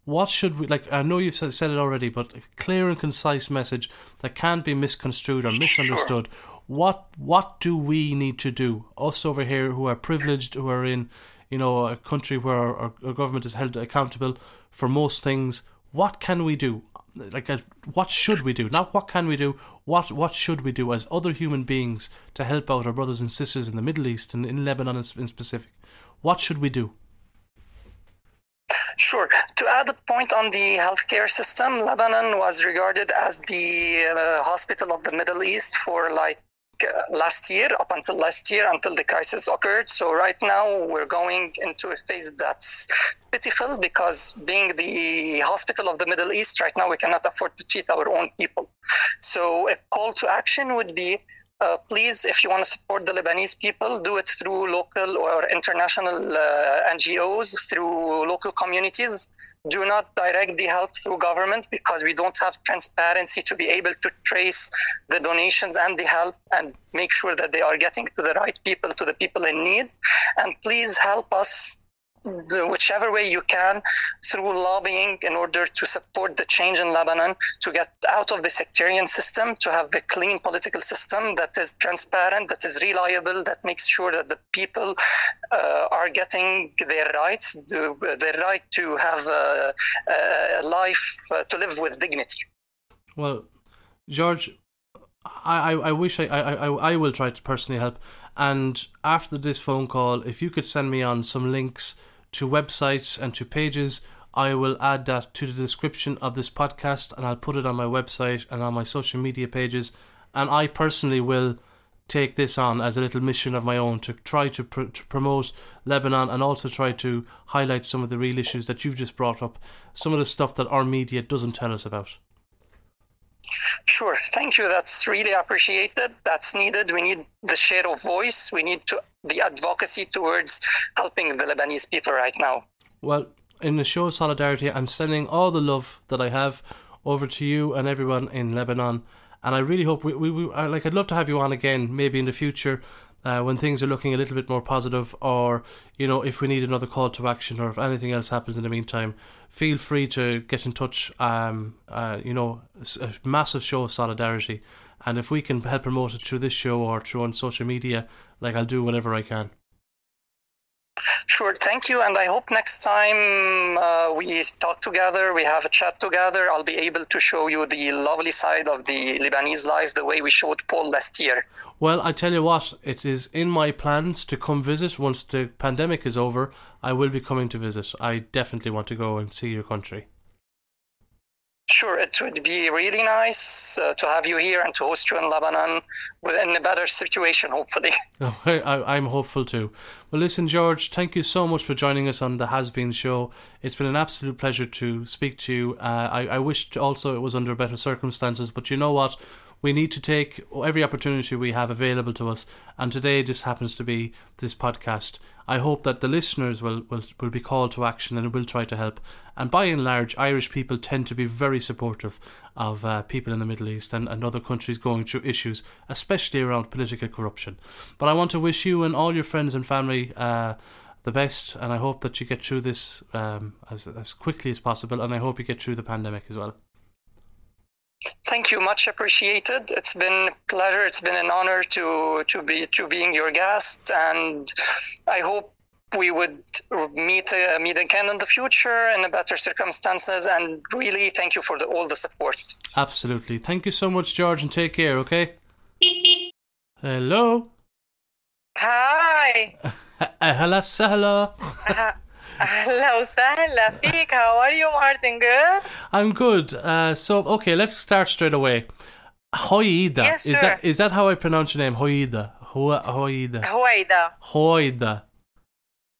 What should we like? I know you've said it already, but a clear and concise message that can't be misconstrued or misunderstood. Sure. What what do we need to do? Us over here who are privileged, who are in you know a country where our, our government is held accountable for most things. What can we do? Like, a, what should we do? Not what can we do. What what should we do as other human beings to help out our brothers and sisters in the Middle East and in Lebanon in specific? What should we do? Sure. To add a point on the healthcare system, Lebanon was regarded as the uh, hospital of the Middle East for like uh, last year, up until last year, until the crisis occurred. So right now we're going into a phase that's pitiful because being the hospital of the Middle East, right now we cannot afford to treat our own people. So a call to action would be uh, please, if you want to support the Lebanese people, do it through local or international uh, NGOs, through local communities. Do not direct the help through government because we don't have transparency to be able to trace the donations and the help and make sure that they are getting to the right people, to the people in need. And please help us whichever way you can through lobbying in order to support the change in Lebanon, to get out of the sectarian system, to have a clean political system that is transparent, that is reliable, that makes sure that the people uh, are getting their rights, the, their right to have a, a life, uh, to live with dignity. Well, George, I, I, I wish I, I, I, I will try to personally help. And after this phone call, if you could send me on some links to websites and to pages. I will add that to the description of this podcast and I'll put it on my website and on my social media pages. And I personally will take this on as a little mission of my own to try to, pr- to promote Lebanon and also try to highlight some of the real issues that you've just brought up, some of the stuff that our media doesn't tell us about. Sure, thank you. That's really appreciated. That's needed. We need the share of voice. We need to the advocacy towards helping the Lebanese people right now. Well, in the show of solidarity, I'm sending all the love that I have over to you and everyone in Lebanon. And I really hope we, we, we like. I'd love to have you on again, maybe in the future, uh, when things are looking a little bit more positive, or you know, if we need another call to action, or if anything else happens in the meantime, feel free to get in touch. Um, uh, you know, a massive show of solidarity, And if we can help promote it through this show or through on social media, like I'll do whatever I can. Sure, thank you. And I hope next time uh, we talk together, we have a chat together, I'll be able to show you the lovely side of the Lebanese life the way we showed Paul last year. Well, I tell you what, it is in my plans to come visit once the pandemic is over. I will be coming to visit. I definitely want to go and see your country. Sure, it would be really nice uh, to have you here and to host you in Lebanon in a better situation, hopefully. <laughs> Oh, I, am hopeful too. Well, listen, George, thank you so much for joining us on the Has Been show. It's been an absolute pleasure to speak to you. Uh, I, I wished also it was under better circumstances, but you know what? we need to take every opportunity we have available to us, and today just happens to be this podcast. I hope that the listeners will, will, will be called to action and will try to help. And by and large, Irish people tend to be very supportive of uh, people in the Middle East and, and other countries going through issues, especially around political corruption. But I want to wish you and all your friends and family uh, the best, and I hope that you get through this um, as, as quickly as possible, and I hope you get through the pandemic as well. Thank you, much appreciated. It's been a pleasure. It's been an honor to to be to being your guest, and I hope we would meet uh, meet again in the future in better circumstances. And really, thank you for the, all the support. Absolutely, thank you so much, George, and take care. Okay. Hello. Hi. <laughs> Hello, hello. Hello, Sahla Fik. How are you, Martin? Good? I'm good. Uh, so, okay, let's start straight away. Hoida. Yeah, sure. Is that is that how I pronounce your name? Hoida. Hoida. Hoida. Hoida.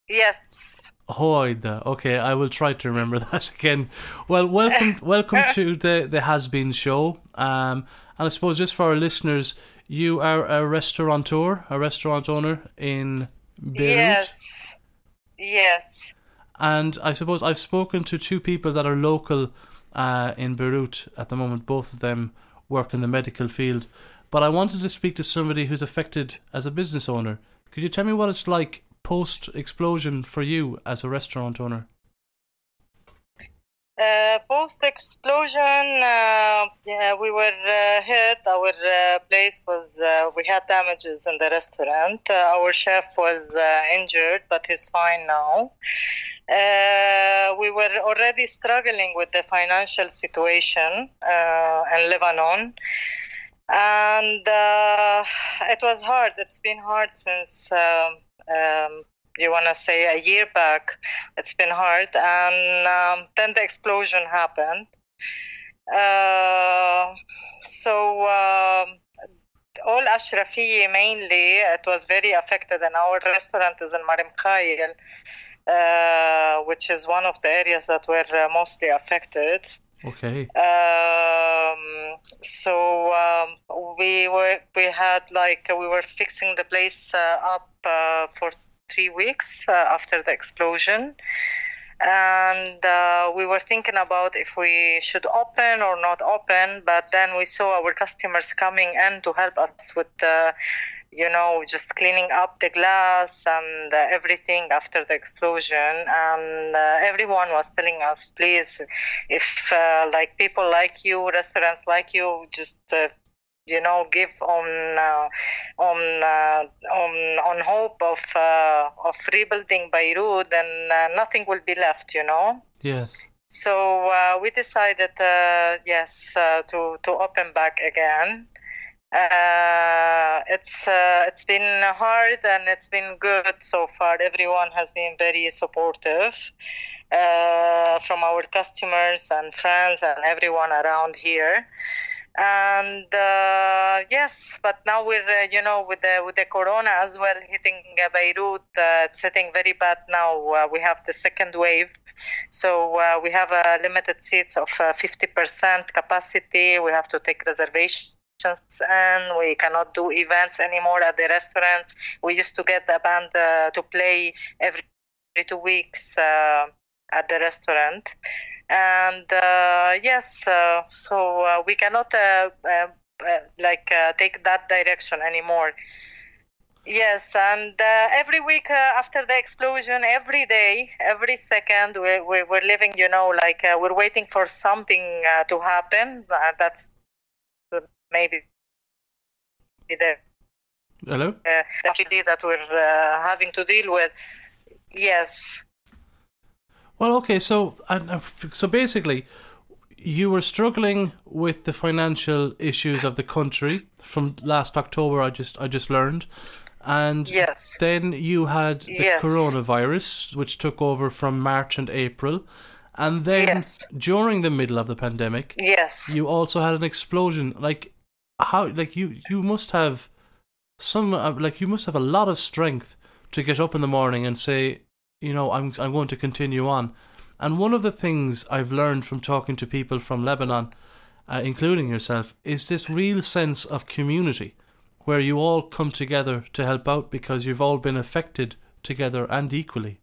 Yes. Hoida. Okay, I will try to remember <laughs> that again. Well, welcome <laughs> welcome to the the Has Been show. Um, and I suppose just for our listeners, you are a restaurateur, a restaurant owner in Beirut. Yes. Yes. And I suppose I've spoken to two people that are local uh, in Beirut at the moment. Both of them work in the medical field. But I wanted to speak to somebody who's affected as a business owner. Could you tell me what it's like post explosion for you as a restaurant owner? Uh, post explosion, uh, yeah, we were uh, hit. Our uh, place was, uh, we had damages in the restaurant. Uh, our chef was injured, but he's fine now. we were already struggling with the financial situation in Lebanon. And it was hard. It's been hard since um, um, you want to say a year back. It's been hard, and um, then the explosion happened. Uh, so um, all Ashrafiya mainly, it was very affected, and our restaurant is in Mar Mikhael, uh, which is one of the areas that were uh, mostly affected. Okay. Um, so um, we were we had like we were fixing the place uh, up uh, for three weeks uh, after the explosion. And uh, we were thinking about if we should open or not open, but then we saw our customers coming in to help us with the you know, just cleaning up the glass and uh, everything after the explosion. And uh, everyone was telling us, please, if uh, like people like you, restaurants like you, just you know give on uh, on uh, on on hope of uh, of rebuilding Beirut, then uh, nothing will be left. You know. Yes. So uh, we decided, uh, yes, to to open back again. it's it's been hard and it's been good so far. Everyone has been very supportive. from our customers and friends and everyone around here and uh, yes but now we're uh, you know with the with the corona as well hitting uh, beirut uh, it's hitting very bad now. Uh, we have the second wave. So uh, we have a limited seats of 50% capacity. We have to take reservations and we cannot do events anymore at the restaurants. We used to get a band to play every two weeks at the restaurant and uh, yes, uh, so uh, we cannot like take that direction anymore. Yes, and uh, every week uh, after the explosion, every day, every second, we, we, we're living, you know, like uh, we're waiting for something to happen. that's maybe there. Hello. Uh, that we're uh, having to deal with. Yes. Well, okay, so uh, so basically, you were struggling with the financial issues of the country from last October. I just I just learned, and yes. then you had the Yes. coronavirus, which took over from March and April, and then Yes. during the middle of the pandemic, Yes. you also had an explosion. Like how? Like you you must have some uh, like you must have a lot of strength to get up in the morning and say, you know, I'm I'm going to continue on. And one of the things I've learned from talking to people from Lebanon, uh, including yourself, is this real sense of community, where you all come together to help out because you've all been affected together and equally.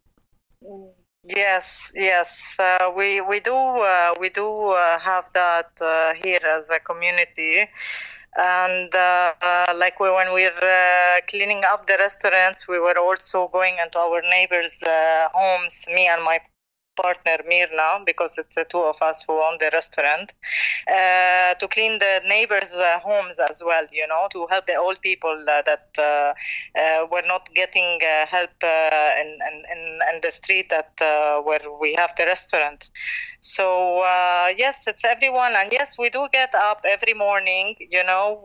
Yes, yes, uh, we we do uh, we do uh, have that uh, here as a community, and uh, uh, like we, when we're uh, cleaning up the restaurants, we were also going into our neighbors' uh, homes. Me and my partner Mirna, because it's the two of us who own the restaurant, uh, to clean the neighbors' uh, homes as well. You know, to help the old people uh, that uh, were not getting help in, in, in, the street that where we have the restaurant. So yes, it's everyone, and yes, we do get up every morning. You know,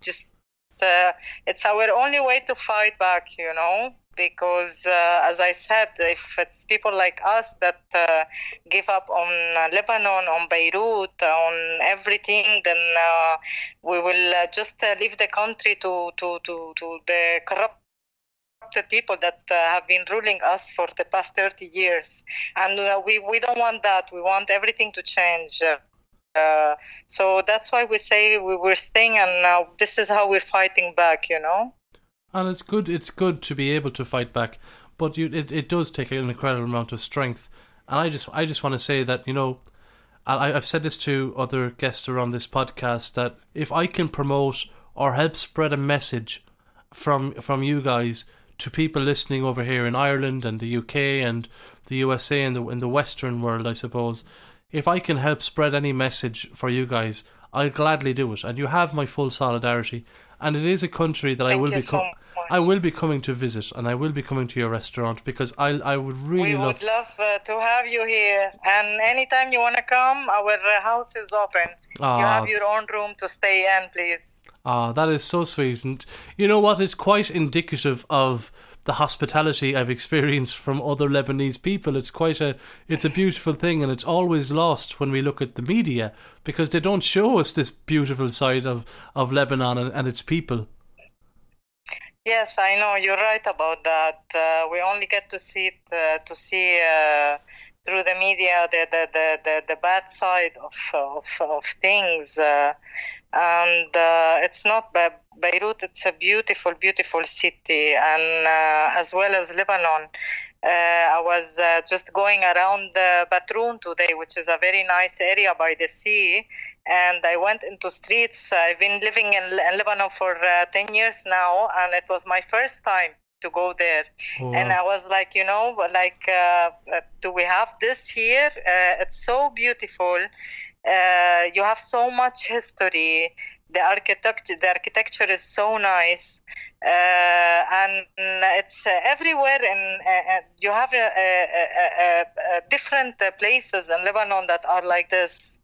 just uh, it's our only way to fight back. You know. Because, uh, as I said, if it's people like us that uh, give up on uh, Lebanon, on Beirut, on everything, then uh, we will uh, just leave the country to, to, to, to the corrupt people that have been ruling us for the past 30 years. And we, we don't want that. We want everything to change. So that's why we say we, we're staying, and uh, this is how we're fighting back, you know? And it's good. It's good to be able to fight back, but you, it it does take an incredible amount of strength. And I just I just want to say that you know, I I've said this to other guests around this podcast that if I can promote or help spread a message from from you guys to people listening over here in Ireland and the UK and the USA and the in the Western world, I suppose, if I can help spread any message for you guys, I'll gladly do it. And you have my full solidarity. And it is a country that I will be so co-. I will be coming to visit, and I will be coming to your restaurant because I I would really we love. would love uh, to have you here. And anytime you want to come, our uh, house is open. Ah. You have your own room to stay in, please. Ah, that is so sweet, and you know what? It's quite indicative of the hospitality I've experienced from other Lebanese people. It's quite a it's a beautiful thing, and it's always lost when we look at the media because they don't show us this beautiful side of of Lebanon and, and its people. Yes, I know you're right about that. Uh, we only get to see it, uh, to see uh, through the media the the, the, the, the bad side of of, of things, uh, and uh, it's not Be- Beirut. It's a beautiful, beautiful city, and uh, as well as Lebanon. I was just going around uh, Batroun today, which is a very nice area by the sea, and I went into streets. I've been living in, in Lebanon for uh, 10 years now, and it was my first time to go there. Oh, And I was like, you know, like, uh, do we have this here? Uh, it's so beautiful. Uh, you have so much history. The architecture, the architecture is so nice, uh, and it's uh, everywhere. And you have different places in Lebanon that are like this.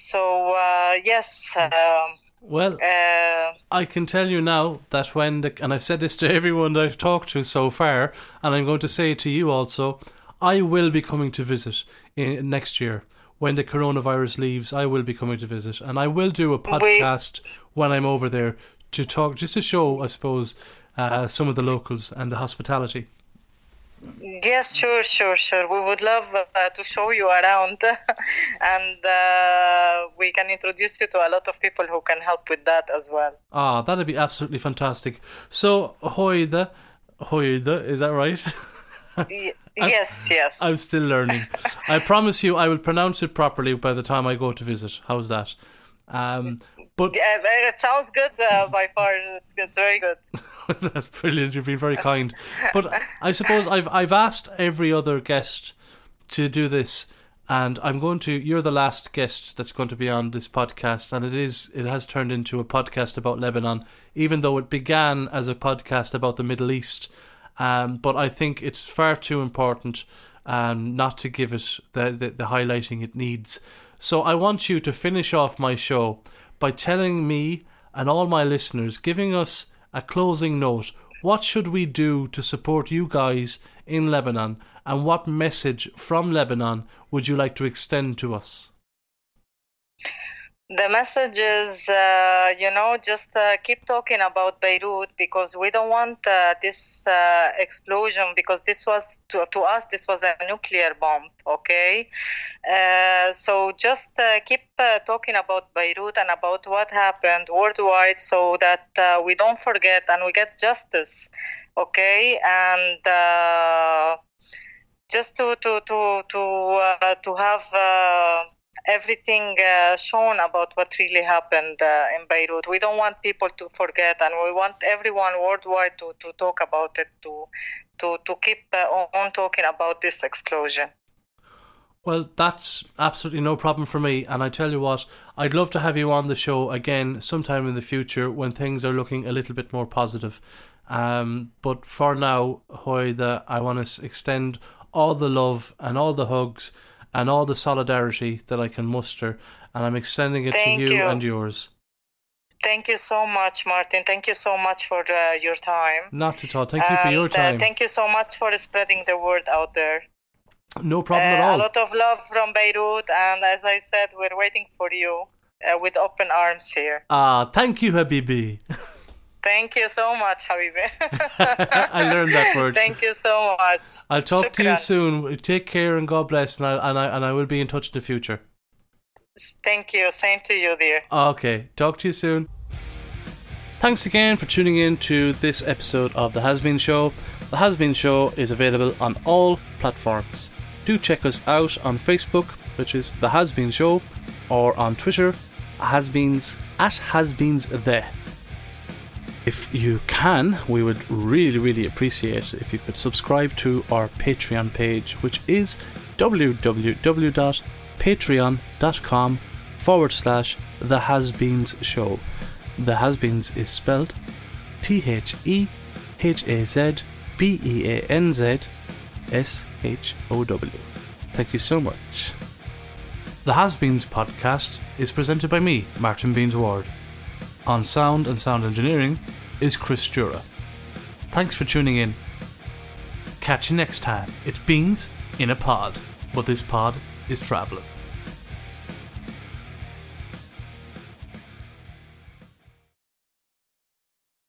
So uh, yes, um, well, uh, I can tell you now that when the and I've said this to <laughs> everyone that I've talked to so far, and I'm going to say it to you also. I will be coming to visit in, next year when the coronavirus leaves. I will be coming to visit, and I will do a podcast when I'm over there to talk, just to show, I suppose, uh, some of the locals and the hospitality. Yes, sure, sure, sure. We would love uh, to show you around, <laughs> and uh, we can introduce you to a lot of people who can help with that as well. Ah, that'd be absolutely fantastic. So, Hoida, Hoida, is that right? Y- <laughs> yes, yes. I'm still learning. I promise you, I will pronounce it properly by the time I go to visit. How's that? Um, but Yeah, it sounds good uh, by far. It's, it's very good. <laughs> <laughs> that's brilliant. You've been very kind. But I suppose I've I've asked every other guest to do this, and I'm going to. You're the last guest that's going to be on this podcast, and it is. It has turned into a podcast about Lebanon, even though it began as a podcast about the Middle East. Um, but I think it's far too important um, not to give it the, the the highlighting it needs. So I want you to finish off my show by telling me and all my listeners, giving us a closing note. What should we do to support you guys in Lebanon? and what message from Lebanon would you like to extend to us? The message is, uh, you know, just uh, keep talking about Beirut because we don't want uh, this uh, explosion because this was, to, to, us, this was a nuclear bomb, okay? Uh, so just uh, keep talking about Beirut and about what happened worldwide so that we don't forget and we get justice, okay? And just to to to to to have everything uh, shown about what really happened uh, in Beirut. We don't want people to forget, and we want everyone worldwide to, to talk about it, to to to keep uh, on talking about this explosion. Well, that's absolutely no problem for me. And I tell you what, I'd love to have you on the show again sometime in the future when things are looking a little bit more positive. Um, but for now, Hoida, I want to extend all the love and all the hugs and all the solidarity that I can muster, and I'm extending it Thank to you, you, and yours. Thank you so much, Martin. Thank you so much for uh, your time. Not at all. Thank you for your time. Uh, thank you so much for spreading the word out there. No problem at all. Uh, a lot of love from Beirut, and as I said, we're waiting for you uh, with open arms here. Ah, thank you, Habibi. <laughs> Thank you so much, Habibi. <laughs> I learned that word. Thank you so much. I'll talk Shukran. to you soon. Take care and God bless, and I and I and I will be in touch in the future. Thank you. Same to you, dear. Okay, talk to you soon. Thanks again for tuning in to this episode of The Has Been Show. The Has Been Show is available on all platforms. Do check us out on Facebook, which is The Has Been Show, or on Twitter, Has Beens at Has Beens The. If you can, we would really, really appreciate if you could subscribe to our Patreon page, which is www.patreon.com forward slash The Has Beens Show. The Has Beens is spelled T H E H A Z B E A N Z S H O W. Thank you so much. The Has Beens podcast is presented by me, Martin Beans Ward. On sound and sound engineering is Chris Jura. Thanks for tuning in. Catch you next time. It's Beans in a pod, but this pod is travelling.